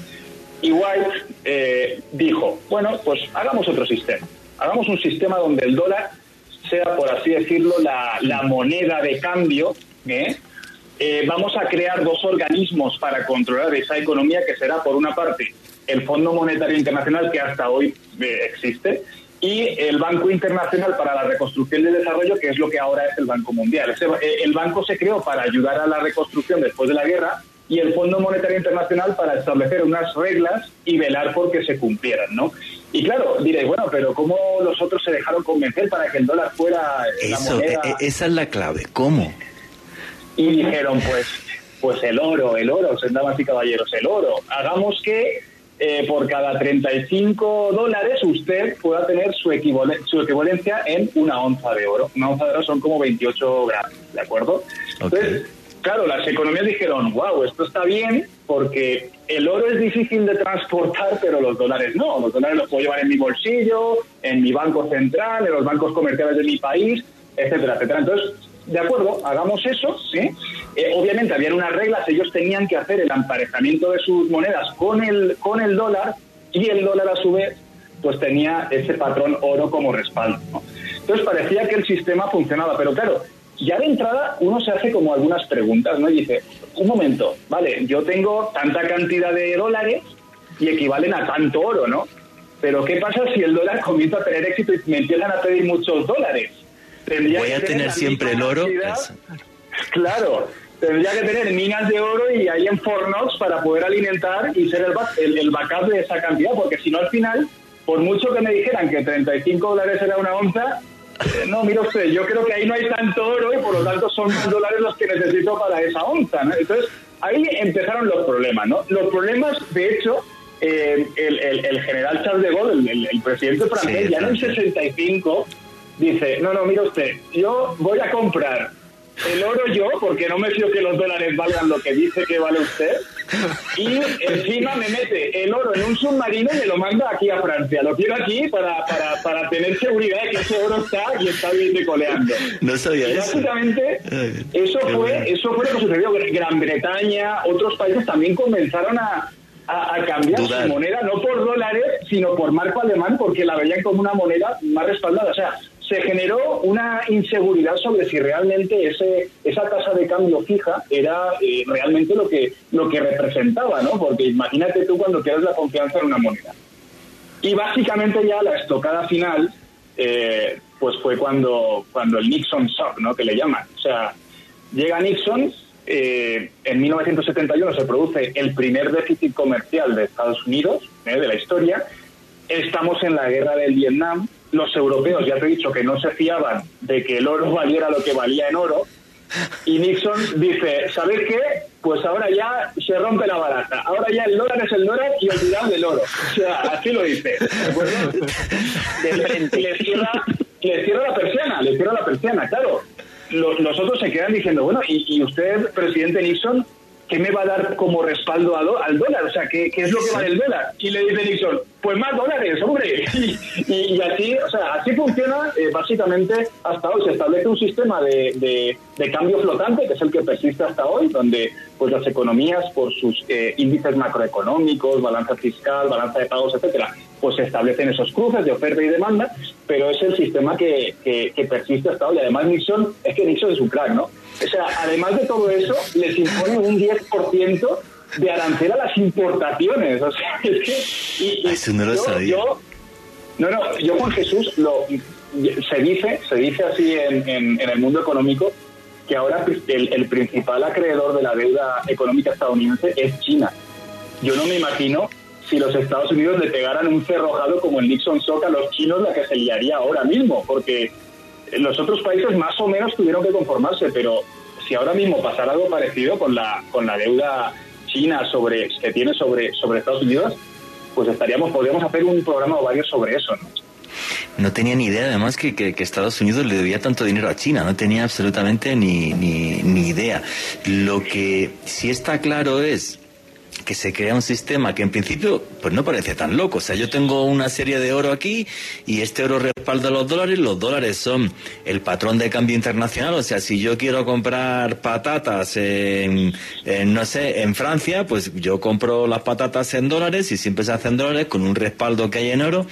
Y White eh, dijo, bueno, pues hagamos otro sistema. Hagamos un sistema donde el dólar sea, por así decirlo, la, moneda de cambio. ¿eh? vamos a crear dos organismos para controlar esa economía, que será, por una parte, el Fondo Monetario Internacional, que hasta hoy existe, y el Banco Internacional para la Reconstrucción y el Desarrollo, que es lo que ahora es el Banco Mundial. Eh, el banco se creó para ayudar a la reconstrucción después de la guerra y el Fondo Monetario Internacional para establecer unas reglas y velar por que se cumplieran, ¿no? Y claro, diréis, bueno, pero ¿cómo los otros se dejaron convencer para que el dólar fuera la moneda? E, e, esa es la clave, ¿cómo? Y dijeron, pues, pues el oro, el oro, damas y caballeros, el oro. Hagamos que eh, por cada 35 dólares usted pueda tener su, su equivalencia en una onza de oro. Una onza de oro son como 28 gramos, ¿de acuerdo? Entonces, claro, las economías dijeron, wow, esto está bien porque el oro es difícil de transportar, pero los dólares no. Los dólares los puedo llevar en mi bolsillo, en mi banco central, en los bancos comerciales de mi país, etcétera, etcétera. Entonces, de acuerdo, hagamos eso, ¿sí? Eh, obviamente habían unas reglas, ellos tenían que hacer el emparejamiento de sus monedas con el, con el dólar y el dólar a su vez pues tenía ese patrón oro como respaldo. Entonces parecía que el sistema funcionaba, pero claro, ya de entrada uno se hace como algunas preguntas, ¿no? Y dice, un momento, vale, yo tengo tanta cantidad de dólares y equivalen a tanto oro, ¿no? Pero ¿qué pasa si el dólar comienza a tener éxito y me empiezan a pedir muchos dólares? Voy a tener siempre el oro. Claro, tendría que tener minas de oro y ahí en Fornox para poder alimentar y ser el, el, backup de esa cantidad, porque si no al final, por mucho que me dijeran que 35 dólares era una onza, no, mira usted, yo creo que ahí no hay tanto oro y por lo tanto son más dólares los que necesito para esa onza. Entonces, ahí empezaron los problemas. ¿no? Los problemas, de hecho, eh, el, el, general Charles de Gaulle, el, presidente francés, ya en el 65 dice, no, no, mira usted, yo voy a comprar el oro yo, porque no me fío que los dólares valgan lo que dice que vale usted, y encima me mete el oro en un submarino y me lo manda aquí a Francia. Lo quiero aquí para, para, para tener seguridad de que ese oro está y está bien decoleando. No sabía eso. Básicamente, eso fue, eso fue lo que sucedió. Gran Bretaña, otros países también comenzaron a, a, cambiar su moneda, no por dólares, sino por marco alemán, porque la veían como una moneda más respaldada. O sea, se generó una inseguridad sobre si realmente ese, esa tasa de cambio fija era eh, realmente lo que, lo que representaba, ¿no? Porque imagínate tú cuando tienes la confianza en una moneda. Y básicamente ya la estocada final, eh, pues fue cuando, cuando el Nixon shock, ¿no? Que le llaman. O sea, llega Nixon, eh, en 1971 se produce el primer déficit comercial de Estados Unidos, de la historia, estamos en la guerra del Vietnam, los europeos, ya te he dicho, que no se fiaban de que el oro valiera lo que valía en oro, y Nixon dice, ¿sabes qué? Pues ahora ya se rompe la baraja. Ahora ya el dólar es el dólar y olvidado del oro. O sea, así lo dice. De le cierra, le cierra la persiana, le cierra la persiana, claro. Los, otros se quedan diciendo, bueno, ¿y, y usted, presidente Nixon, ¿qué me va a dar como respaldo al dólar? O sea, ¿qué, es lo que vale el dólar? Y le dice Nixon, pues más dólares, hombre. Y, así, o sea, así funciona eh, básicamente hasta hoy. Se establece un sistema de, de, cambio flotante, que es el que persiste hasta hoy, donde pues las economías, por sus eh, índices macroeconómicos, balanza fiscal, balanza de pagos, etcétera, pues se establecen esos cruces de oferta y demanda, pero es el sistema que, que, persiste hasta hoy. Además, Nixon, es que Nixon es un crack, ¿no? O sea, además de todo eso, les impone un 10% de arancel a las importaciones. O sea, es que. Y, Eso no lo yo, sabía. no, no, yo Juan Jesús, lo, se dice, se dice así en, en, el mundo económico que ahora el, el, principal acreedor de la deuda económica estadounidense es China. Yo no me imagino si los Estados Unidos le pegaran un cerrojado como el Nixon Shock a los chinos, la que se liaría ahora mismo, porque los otros países más o menos tuvieron que conformarse, pero si ahora mismo pasara algo parecido con la, con la deuda china sobre, que tiene sobre, sobre Estados Unidos, pues estaríamos, podríamos hacer un programa o varios sobre eso, ¿no? No tenía ni idea, además, que, que, Estados Unidos le debía tanto dinero a China. No tenía absolutamente ni, ni, ni idea. Lo que sí está claro es que se crea un sistema que en principio pues no parece tan loco. O sea, yo tengo una serie de oro aquí y este oro respalda los dólares. Los dólares son el patrón de cambio internacional. O sea, si yo quiero comprar patatas en, no sé, en Francia, pues yo compro las patatas en dólares y siempre se hacen dólares con un respaldo que hay en oro.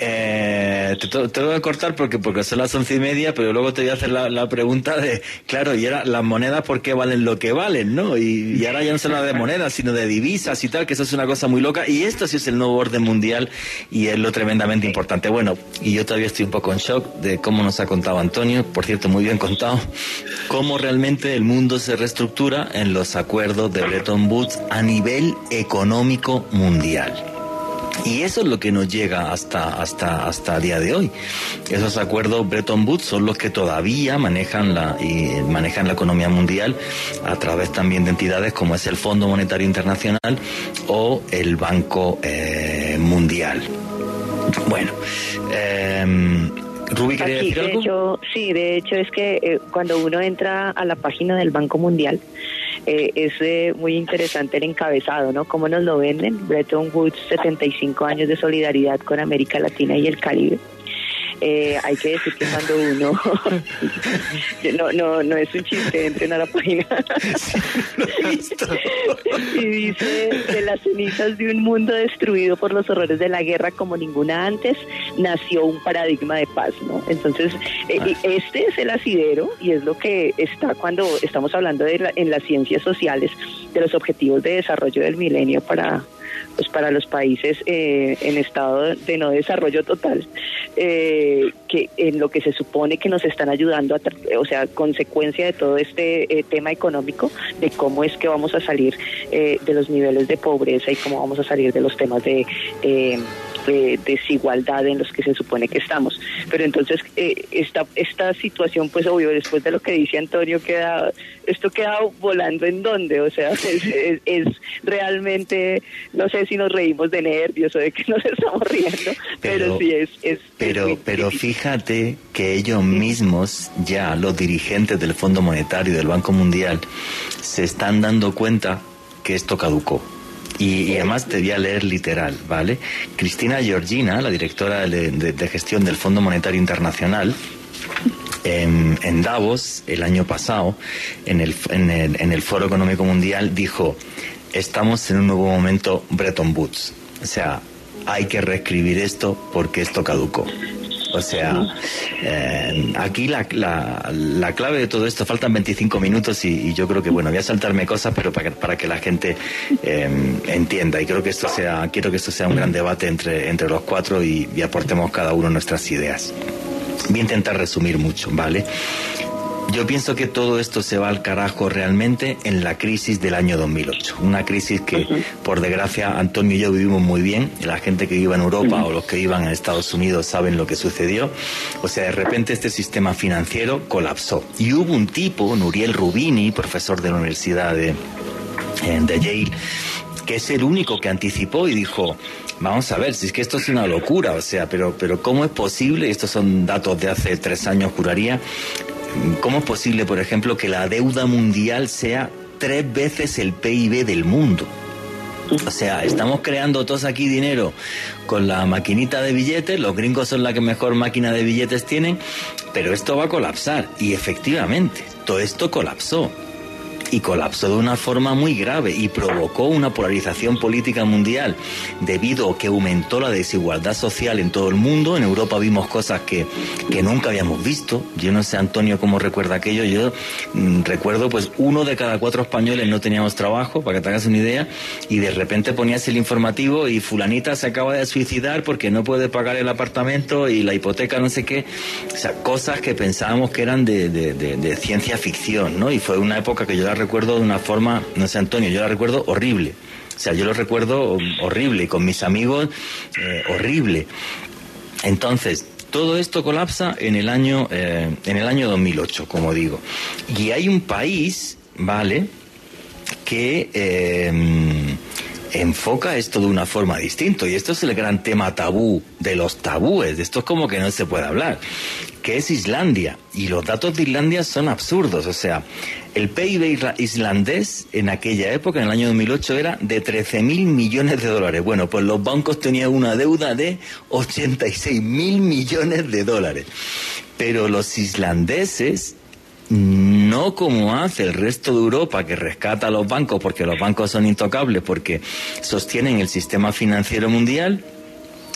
Eh, te, te, voy a cortar porque, porque son las once y media, pero luego te voy a hacer la, pregunta de, claro, y era las monedas por qué valen lo que valen, ¿no? Y, ahora ya no se habla de monedas, sino de divisas y tal, que eso es una cosa muy loca. Y esto sí es el nuevo orden mundial y es lo tremendamente importante. Bueno, y yo todavía estoy un poco en shock de cómo nos ha contado Antonio, por cierto, muy bien contado, cómo realmente el mundo se reestructura en los acuerdos de Bretton Woods a nivel económico mundial. Y eso es lo que nos llega hasta, hasta, hasta el día de hoy. Esos acuerdos Bretton Woods son los que todavía manejan la, y manejan la economía mundial a través también de entidades como es el Fondo Monetario Internacional o el Banco eh, Mundial. Bueno, eh, Rubí, ¿quería decir de Hecho, sí, de hecho es que eh, cuando uno entra a la página del Banco Mundial, eh, es eh, muy interesante el encabezado, ¿no? Cómo nos lo venden. Bretton Woods, 75 años de solidaridad con América Latina y el Caribe. Eh, hay que decir que cuando uno no no no es un chiste entren a la página y dice de las cenizas de un mundo destruido por los horrores de la guerra como ninguna antes nació un paradigma de paz no entonces eh, ah. este es el asidero y es lo que está cuando estamos hablando de en las ciencias sociales de los objetivos de desarrollo del milenio para pues para los países eh, en estado de no desarrollo total, eh, que en lo que se supone que nos están ayudando, a o sea, consecuencia de todo este eh, tema económico, de cómo es que vamos a salir de los niveles de pobreza y cómo vamos a salir de los temas de de desigualdad en los que se supone que estamos. Pero entonces eh, esta, esta situación, pues obvio, después de lo que dice Antonio, queda esto queda volando en dónde, o sea, es, realmente, no sé si nos reímos de nervios o de que nos estamos riendo, pero, sí es... es pero, pero fíjate que ellos mismos, ya los dirigentes del Fondo Monetario y del Banco Mundial, se están dando cuenta que esto caducó. Y, además te voy a leer literal, ¿vale? Cristina Georgina, la directora de, gestión del Fondo Monetario Internacional, en, Davos el año pasado, en el, en el Foro Económico Mundial, dijo, estamos en un nuevo momento Bretton Woods. O sea, hay que reescribir esto porque esto caducó. O sea, eh, aquí la, la, clave de todo esto, faltan 25 minutos y, yo creo que, bueno, voy a saltarme cosas, pero para que, para que la gente eh, entienda. Y creo que esto sea, quiero que esto sea un gran debate entre, entre los cuatro y aportemos cada uno nuestras ideas. Voy a intentar resumir mucho, ¿vale? Yo pienso que todo esto se va al carajo realmente en la crisis del año 2008. Una crisis que, por desgracia, Antonio y yo vivimos muy bien. La gente que vive en Europa o los que vivan en Estados Unidos saben lo que sucedió. O sea, de repente este sistema financiero colapsó. Y hubo un tipo, Nuriel Rubini, profesor de la Universidad de, de Yale, que es el único que anticipó y dijo, vamos a ver, si es que esto es una locura, o sea, pero, pero ¿cómo es posible? Estos son datos de hace tres años, juraría, ¿Cómo es posible, por ejemplo, que la deuda mundial sea tres veces el PIB del mundo? O sea, estamos creando todos aquí dinero con la maquinita de billetes, los gringos son la que mejor máquina de billetes tienen, pero esto va a colapsar. Y efectivamente, todo esto colapsó y colapsó de una forma muy grave y provocó una polarización política mundial debido a que aumentó la desigualdad social en todo el mundo. En Europa vimos cosas que, que nunca habíamos visto. Yo no sé, Antonio, cómo recuerda aquello. Yo mm, recuerdo, pues, uno de cada cuatro españoles no teníamos trabajo, para que te hagas una idea, y de repente ponías el informativo y fulanita se acaba de suicidar porque no puede pagar el apartamento y la hipoteca, no sé qué. O sea, cosas que pensábamos que eran de, de, de, ciencia ficción, ¿no? Y fue una época que yo la recuerdo de una forma, no sé Antonio, yo la recuerdo horrible. O sea, yo lo recuerdo horrible, con mis amigos, eh, horrible. Entonces, todo esto colapsa en el año, eh, en el año 2008, como digo. Y hay un país, ¿vale?, que eh, enfoca esto de una forma distinta. Y esto es el gran tema tabú de los tabúes. De esto es como que no se puede hablar que es Islandia. Y los datos de Islandia son absurdos. O sea, el PIB islandés en aquella época, en el año 2008, era de 13 mil millones de dólares. Bueno, pues los bancos tenían una deuda de 86 mil millones de dólares. Pero los islandeses no como hace el resto de Europa que rescata a los bancos porque los bancos son intocables porque sostienen el sistema financiero mundial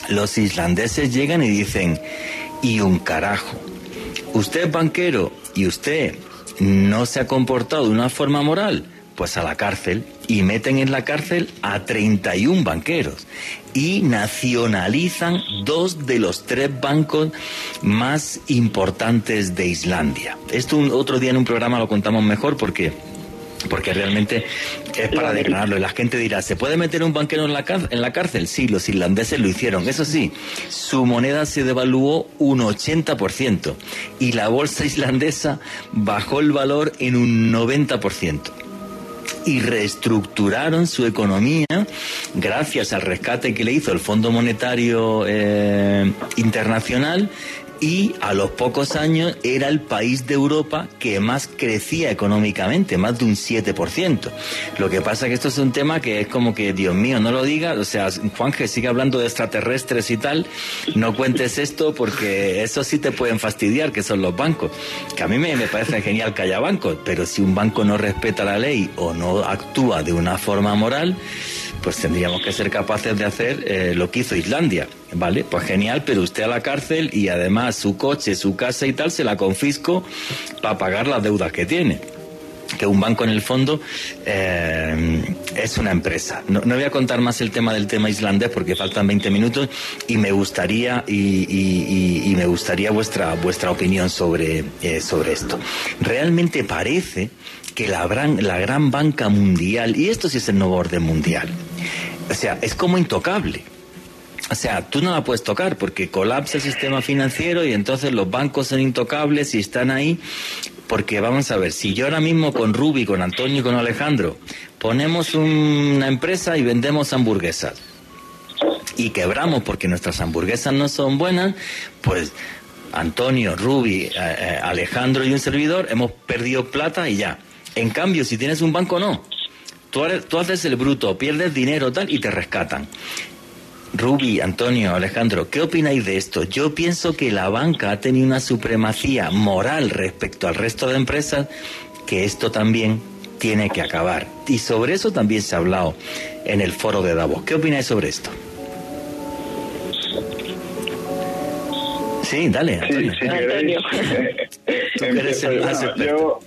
los islandeses llegan y dicen, y un carajo, usted es banquero y usted no se ha comportado de una forma moral, pues a la cárcel y meten en la cárcel a 31 banqueros y nacionalizan dos de los tres bancos más importantes de Islandia. Esto otro día en un programa lo contamos mejor porque porque realmente es para declararlo. Y la gente dirá, ¿se puede meter un banquero en la, en la cárcel? Sí, los irlandeses lo hicieron. Eso sí, su moneda se devaluó un 80% y la bolsa islandesa bajó el valor en un 90% y reestructuraron su economía gracias al rescate que le hizo el Fondo Monetario eh, Internacional y a los pocos años era el país de Europa que más crecía económicamente, más de un 7%. Lo que pasa que esto es un tema que es como que, Dios mío, no lo digas, o sea, Juanje sigue hablando de extraterrestres y tal, no cuentes esto porque eso sí te pueden fastidiar, que son los bancos. Que a mí me, me parece genial que haya bancos, pero si un banco no respeta la ley o no actúa de una forma moral, pues tendríamos que ser capaces de hacer eh, lo que hizo Islandia. Vale, pues genial, pero usted a la cárcel y además su coche, su casa y tal se la confisco para pagar las deudas que tiene que un banco en el fondo eh, es una empresa. No, voy a contar más el tema del tema islandés porque faltan 20 minutos y me gustaría y, me gustaría vuestra vuestra opinión sobre eh, sobre esto. Realmente parece que la gran, la gran banca mundial, y esto sí es el nuevo orden mundial, o sea, es como intocable. O sea, tú no la puedes tocar porque colapsa el sistema financiero y entonces los bancos son intocables y están ahí. Porque vamos a ver, si yo ahora mismo con Ruby, con Antonio y con Alejandro ponemos una empresa y vendemos hamburguesas y quebramos porque nuestras hamburguesas no son buenas, pues Antonio, Ruby, eh, eh, Alejandro y un servidor hemos perdido plata y ya. En cambio, si tienes un banco, no. Tú, tú haces el bruto, pierdes dinero tal y te rescatan. Ruby, Antonio, Alejandro, ¿qué opináis de esto? Yo pienso que la banca ha tenido una supremacía moral respecto al resto de empresas que esto también tiene que acabar. Y sobre eso también se ha hablado en el foro de Davos. ¿Qué opináis sobre esto? Sí, dale. Antonio. Sí, sí, eres el más experto.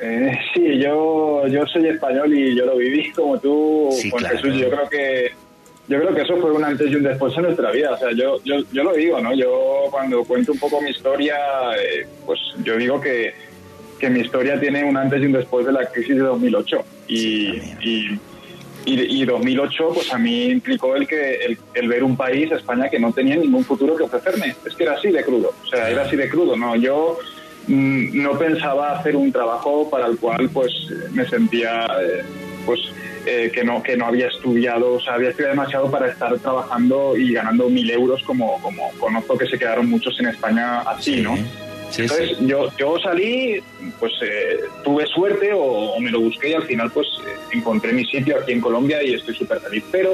Eh, sí, yo, yo soy español y yo lo viví como tú, Juan Jesús. Yo creo que yo creo que eso fue un antes y un después en nuestra vida. O sea, yo, yo, yo lo digo, ¿no? Yo cuando cuento un poco mi historia, eh, pues yo digo que, que mi historia tiene un antes y un después de la crisis de 2008. Y, y, y, 2008, pues a mí implicó el, que, el, el, ver un país, España, que no tenía ningún futuro que ofrecerme. Es que era así de crudo. O sea, era así de crudo, ¿no? Yo no pensaba hacer un trabajo para el cual pues me sentía eh, pues eh, que no que no había estudiado o sea había estudiado demasiado para estar trabajando y ganando mil euros como como conozco que se quedaron muchos en España así no entonces yo yo salí pues eh, tuve suerte o, me lo busqué y al final pues encontré mi sitio aquí en Colombia y estoy súper feliz. Pero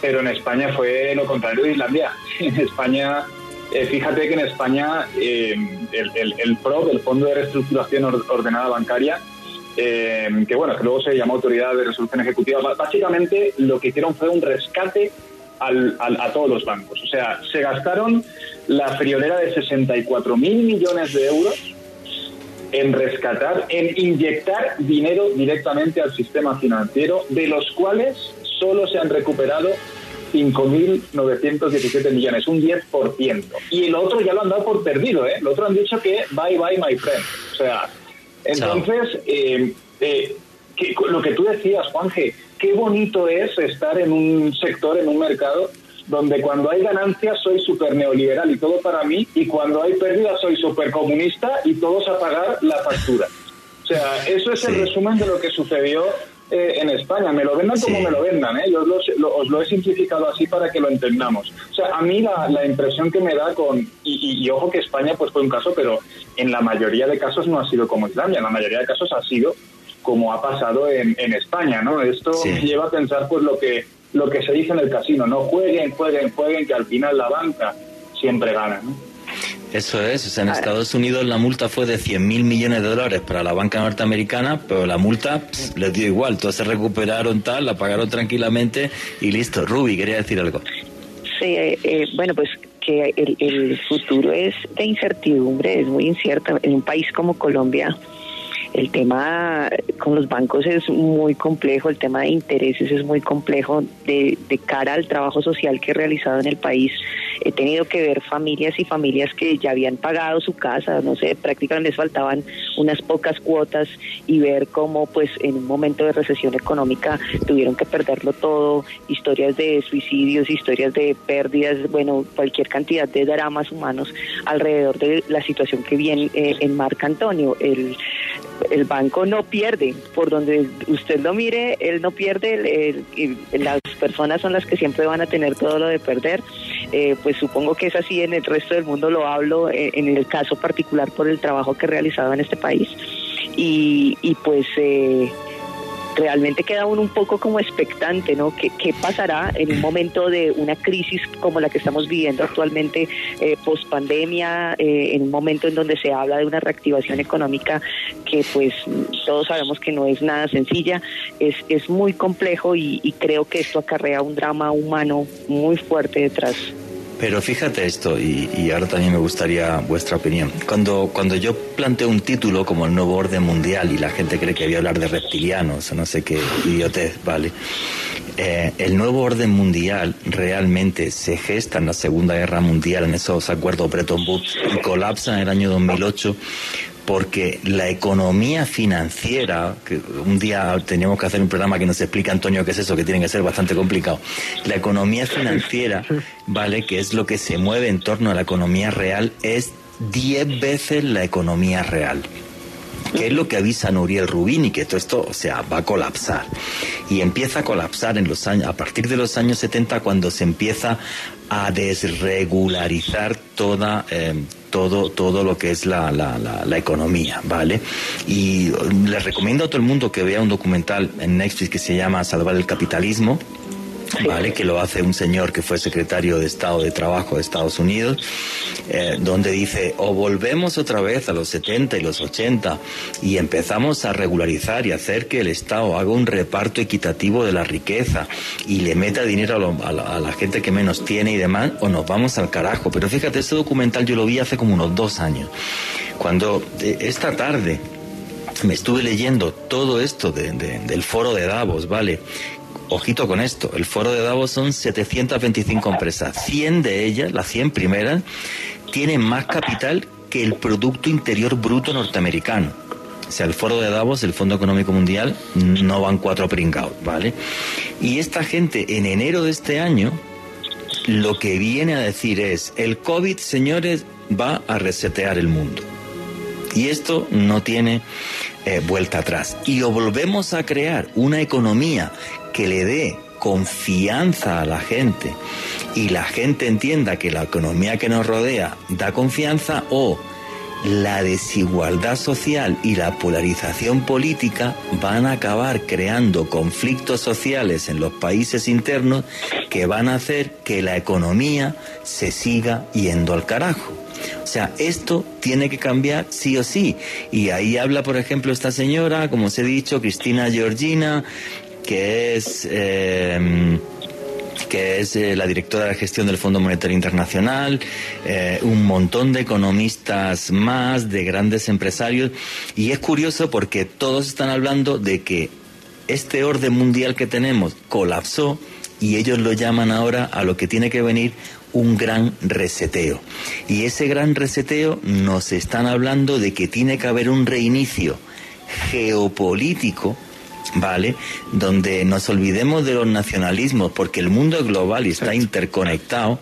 pero en España fue lo contrario de Islandia. En España eh, fíjate que en España eh, el, el, el, PROB, el Fondo de Reestructuración Ordenada Bancaria, eh, que bueno, que luego se llamó Autoridad de Resolución Ejecutiva, básicamente lo que hicieron fue un rescate al, a todos los bancos. O sea, se gastaron la friolera de 64 mil millones de euros en rescatar, en inyectar dinero directamente al sistema financiero, de los cuales solo se han recuperado 5.917 millones, un 10%. Y el otro ya lo han dado por perdido, ¿eh? El otro han dicho que bye bye my friend. O sea, entonces, eh, eh, lo que tú decías, Juanje, qué bonito es estar en un sector, en un mercado, donde cuando hay ganancias soy súper neoliberal y todo para mí, y cuando hay pérdidas soy súper comunista y todos a pagar la factura. O sea, eso es el resumen de lo que sucedió eh, en España. Me lo vendan como me lo vendan, ¿eh? yo os lo, he simplificado así para que lo entendamos. O sea, a mí la, impresión que me da con, y, ojo que España pues fue un caso, pero en la mayoría de casos no ha sido como Islandia, en la mayoría de casos ha sido como ha pasado en, España, ¿no? Esto lleva a pensar pues lo que, lo que se dice en el casino, ¿no? Jueguen, jueguen, jueguen, que al final la banca siempre gana, ¿no? Eso es, o sea, en Estados Unidos la multa fue de 100 mil millones de dólares para la banca norteamericana, pero la multa les dio igual, todos se recuperaron tal, la pagaron tranquilamente y listo. Ruby, quería decir algo. eh, eh, bueno, pues que el, el futuro es de incertidumbre, es muy incierto. En un país como Colombia, el tema con los bancos es muy complejo, el tema de intereses es muy complejo de, de cara al trabajo social que he realizado en el país. He tenido que ver familias y familias que ya habían pagado su casa, no sé, prácticamente les faltaban unas pocas cuotas y ver cómo pues en un momento de recesión económica tuvieron que perderlo todo, historias de suicidios, historias de pérdidas, bueno, cualquier cantidad de dramas humanos alrededor de la situación que viene eh, en Marca Antonio. El, el banco no pierde, por donde usted lo mire, él no pierde, el- las personas son las que siempre van a tener todo lo de perder. Eh, pues supongo que es así en el resto del mundo, lo hablo eh, en el caso particular por el trabajo que he realizado en este país. Y, y pues eh, realmente queda uno un poco como expectante, ¿no? ¿Qué, qué pasará en un momento de una crisis como la que estamos viviendo actualmente, eh, post pandemia, en un momento en donde se habla de una reactivación económica que pues todos sabemos que no es nada sencilla, es, es muy complejo y, y creo que esto acarrea un drama humano muy fuerte detrás. Pero fíjate esto, y, ahora también me gustaría vuestra opinión. Cuando, cuando yo planteo un título como el nuevo orden mundial y la gente cree que voy a hablar de reptilianos o no sé qué idiotez, ¿vale? Eh, el nuevo orden mundial realmente se gesta en la Segunda Guerra Mundial, en esos acuerdos Bretton Woods, y colapsa en el año 2008 porque la economía financiera, que un día teníamos que hacer un programa que nos explica Antonio qué es eso, que tiene que ser bastante complicado, la economía financiera, ¿vale? Que es lo que se mueve en torno a la economía real, es 10 veces la economía real que es lo que avisa Nuriel Rubini, que todo esto, o sea, va a colapsar. Y empieza a colapsar en los años, a partir de los años 70, cuando se empieza a desregularizar toda, eh, todo, todo lo que es la, la, la, la, economía, ¿vale? Y les recomiendo a todo el mundo que vea un documental en Netflix que se llama Salvar el Capitalismo. ¿Vale? Que lo hace un señor que fue secretario de Estado de Trabajo de Estados Unidos, eh, donde dice, o volvemos otra vez a los 70 y los 80 y empezamos a regularizar y hacer que el Estado haga un reparto equitativo de la riqueza y le meta dinero a, lo, a, la, a la, gente que menos tiene y demás, o nos vamos al carajo. Pero fíjate, este documental yo lo vi hace como unos dos años, cuando eh, esta tarde me estuve leyendo todo esto de, de, del foro de Davos, ¿vale? Ojito con esto, el foro de Davos son 725 empresas, 100 de ellas, las 100 primeras, tienen más capital que el Producto Interior Bruto norteamericano. O sea, el foro de Davos, el Fondo Económico Mundial, no van cuatro pringados, ¿vale? Y esta gente en enero de este año lo que viene a decir es, el COVID, señores, va a resetear el mundo. Y esto no tiene eh, vuelta atrás. Y o volvemos a crear una economía que le dé confianza a la gente y la gente entienda que la economía que nos rodea da confianza o la desigualdad social y la polarización política van a acabar creando conflictos sociales en los países internos que van a hacer que la economía se siga yendo al carajo. O sea, esto tiene que cambiar sí o sí. Y ahí habla, por ejemplo, esta señora, como os he dicho, Cristina Georgina, que es... Eh, que es eh, la directora de gestión del Fondo Monetario Internacional, eh, un montón de economistas más, de grandes empresarios, y es curioso porque todos están hablando de que este orden mundial que tenemos colapsó y ellos lo llaman ahora a lo que tiene que venir un gran reseteo. Y ese gran reseteo nos están hablando de que tiene que haber un reinicio geopolítico ¿vale? Donde nos olvidemos de los nacionalismos, porque el mundo es global y está interconectado.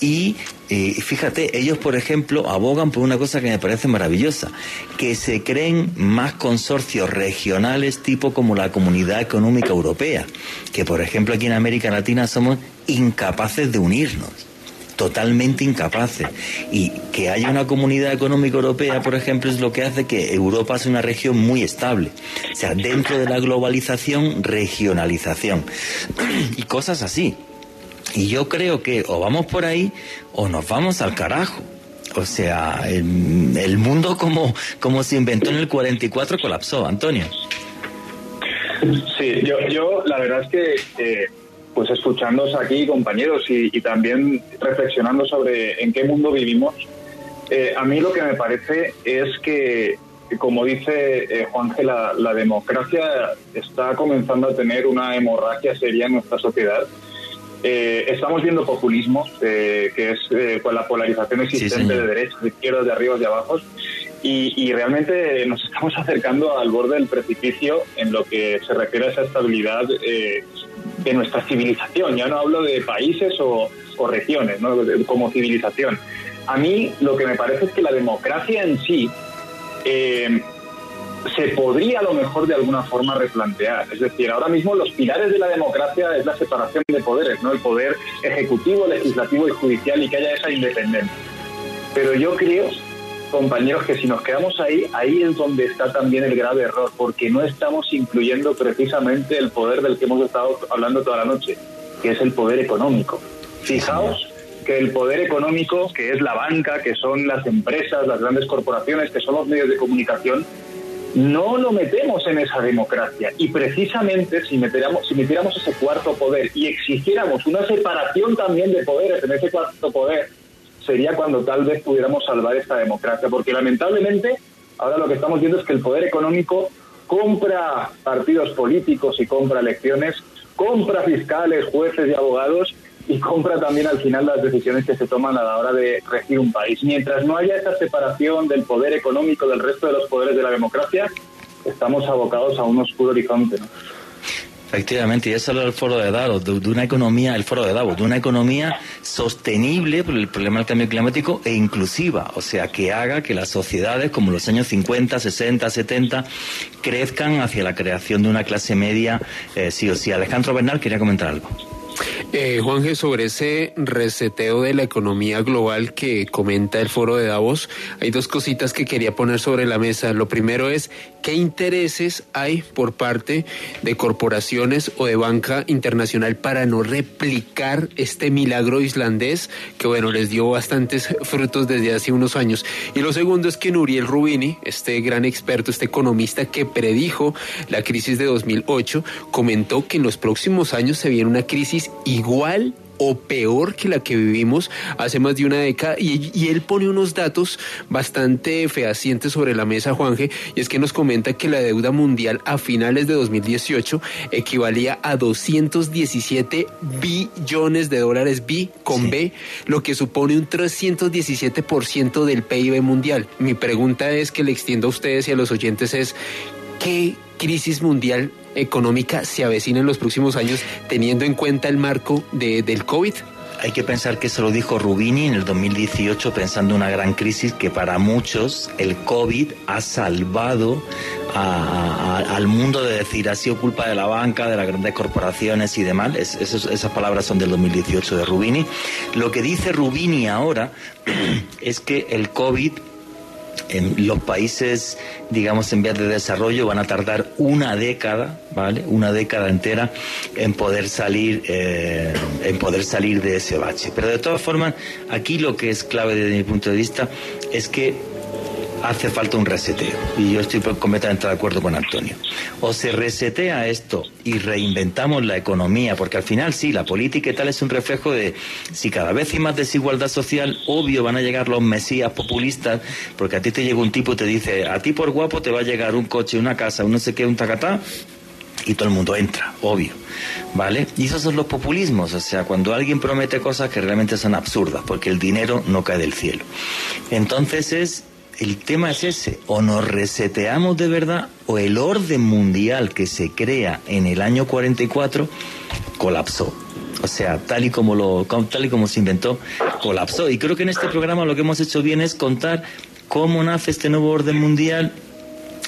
Y eh, fíjate, ellos, por ejemplo, abogan por una cosa que me parece maravillosa, que se creen más consorcios regionales tipo como la Comunidad Económica Europea, que por ejemplo aquí en América Latina somos incapaces de unirnos totalmente incapaces. Y que haya una comunidad económica europea, por ejemplo, es lo que hace que Europa sea una región muy estable. O sea, dentro de la globalización, regionalización. y cosas así. Y yo creo que o vamos por ahí o nos vamos al carajo. O sea, el, el mundo como, como se inventó en el 44 colapsó, Antonio. Sí, yo, yo la verdad es que eh, pues escuchándoos aquí, compañeros, y, también reflexionando sobre en qué mundo vivimos, eh, a mí lo que me parece es que, como dice eh, Juanje, la, la, democracia está comenzando a tener una hemorragia seria en nuestra sociedad. Eh, estamos viendo populismo, que es con la polarización existente de derechos, de izquierdas, de arriba y de abajo, y, realmente nos estamos acercando al borde del precipicio en lo que se refiere a esa estabilidad de nuestra civilización. Ya no hablo de países o, regiones, ¿no? como civilización. A mí lo que me parece es que la democracia en sí eh, se podría a lo mejor de alguna forma replantear. Es decir, ahora mismo los pilares de la democracia es la separación de poderes, ¿no? El poder ejecutivo, legislativo y judicial y que haya esa independencia. Pero yo creo compañeros, que si nos quedamos ahí, ahí es donde está también el grave error, porque no estamos incluyendo precisamente el poder del que hemos estado hablando toda la noche, que es el poder económico. Fijaos que el poder económico, que es la banca, que son las empresas, las grandes corporaciones, que son los medios de comunicación, no lo metemos en esa democracia. Y precisamente si metiéramos, si metiéramos ese cuarto poder y exigiéramos una separación también de poderes en ese cuarto poder, sería cuando tal vez pudiéramos salvar esta democracia, porque lamentablemente ahora lo que estamos viendo es que el poder económico compra partidos políticos y compra elecciones, compra fiscales, jueces y abogados y compra también al final las decisiones que se toman a la hora de regir un país. Mientras no haya esa separación del poder económico del resto de los poderes de la democracia, estamos abocados a un oscuro horizonte. Efectivamente, y eso es el foro de Davos, de, una economía, el foro de Davos, de una economía sostenible por el problema del cambio climático e inclusiva, o sea, que haga que las sociedades, como los años 50, 60, 70, crezcan hacia la creación de una clase media, eh, sí o sí. Alejandro Bernal quería comentar algo. Eh, Juanje, sobre ese reseteo de la economía global que comenta el foro de Davos, hay dos cositas que quería poner sobre la mesa. Lo primero es, ¿qué intereses hay por parte de corporaciones o de banca internacional para no replicar este milagro islandés que, bueno, les dio bastantes frutos desde hace unos años? Y lo segundo es que Nuriel Rubini, este gran experto, este economista que predijo la crisis de 2008, comentó que en los próximos años se viene una crisis igual o peor que la que vivimos hace más de una década y, él pone unos datos bastante fehacientes sobre la mesa, Juanje, y es que nos comenta que la deuda mundial a finales de 2018 equivalía a 217 billones de dólares, B con B, lo que supone un 317% del PIB mundial. Mi pregunta es que le extiendo a ustedes y a los oyentes es, ¿qué crisis mundial económica se avecina en los próximos años teniendo en cuenta el marco de, del COVID? Hay que pensar que eso lo dijo Rubini en el 2018 pensando una gran crisis que para muchos el COVID ha salvado al mundo de decir ha sido culpa de la banca, de las grandes corporaciones y demás. esas palabras son del 2018 de Rubini. Lo que dice Rubini ahora es que el COVID en los países, digamos, en vías de desarrollo van a tardar una década, ¿vale? Una década entera en poder salir, eh, en poder salir de ese bache. Pero de todas formas, aquí lo que es clave desde mi punto de vista es que hace falta un reseteo. Y yo estoy completamente de acuerdo con Antonio. O se resetea esto y reinventamos la economía, porque al final sí, la política y tal es un reflejo de si cada vez hay más desigualdad social, obvio van a llegar los mesías populistas, porque a ti te llega un tipo y te dice, a ti por guapo te va a llegar un coche, una casa, un no sé qué, un tacatá, y todo el mundo entra, obvio, ¿vale? Y esos son los populismos, o sea, cuando alguien promete cosas que realmente son absurdas, porque el dinero no cae del cielo. Entonces es el tema es ese, o nos reseteamos de verdad o el orden mundial que se crea en el año 44 colapsó. O sea, tal y como lo tal y como se inventó, colapsó. Y creo que en este programa lo que hemos hecho bien es contar cómo nace este nuevo orden mundial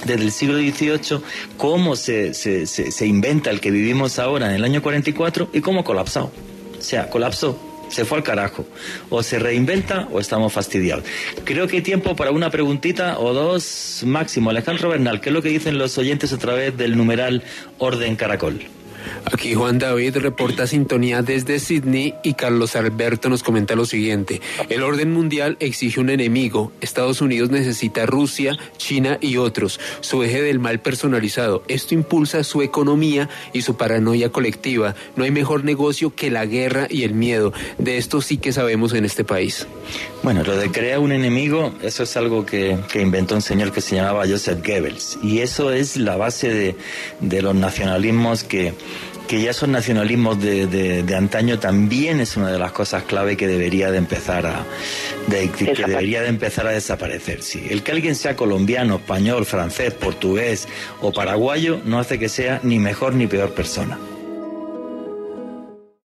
desde el siglo XVIII, cómo se, se, se inventa el que vivimos ahora en el año 44 y cómo colapsó. O sea, colapsó se fue al carajo. O se reinventa o estamos fastidiados. Creo que hay tiempo para una preguntita o dos máximo. Alejandro Bernal, ¿qué es lo que dicen los oyentes a través del numeral Orden Caracol? Aquí Juan David reporta sintonía desde Sydney y Carlos Alberto nos comenta lo siguiente. El orden mundial exige un enemigo. Estados Unidos necesita Rusia, China y otros. Su eje del mal personalizado. Esto impulsa su economía y su paranoia colectiva. No hay mejor negocio que la guerra y el miedo. De esto sí que sabemos en este país. Bueno, lo de crear un enemigo, eso es algo que, inventó un señor que se llamaba Joseph Goebbels. Y eso es la base de, de los nacionalismos que que ya son nacionalismos de, antaño también es una de las cosas clave que debería de empezar a que debería de empezar a desaparecer. Sí. El que alguien sea colombiano, español, francés, portugués o paraguayo no hace que sea ni mejor ni peor persona.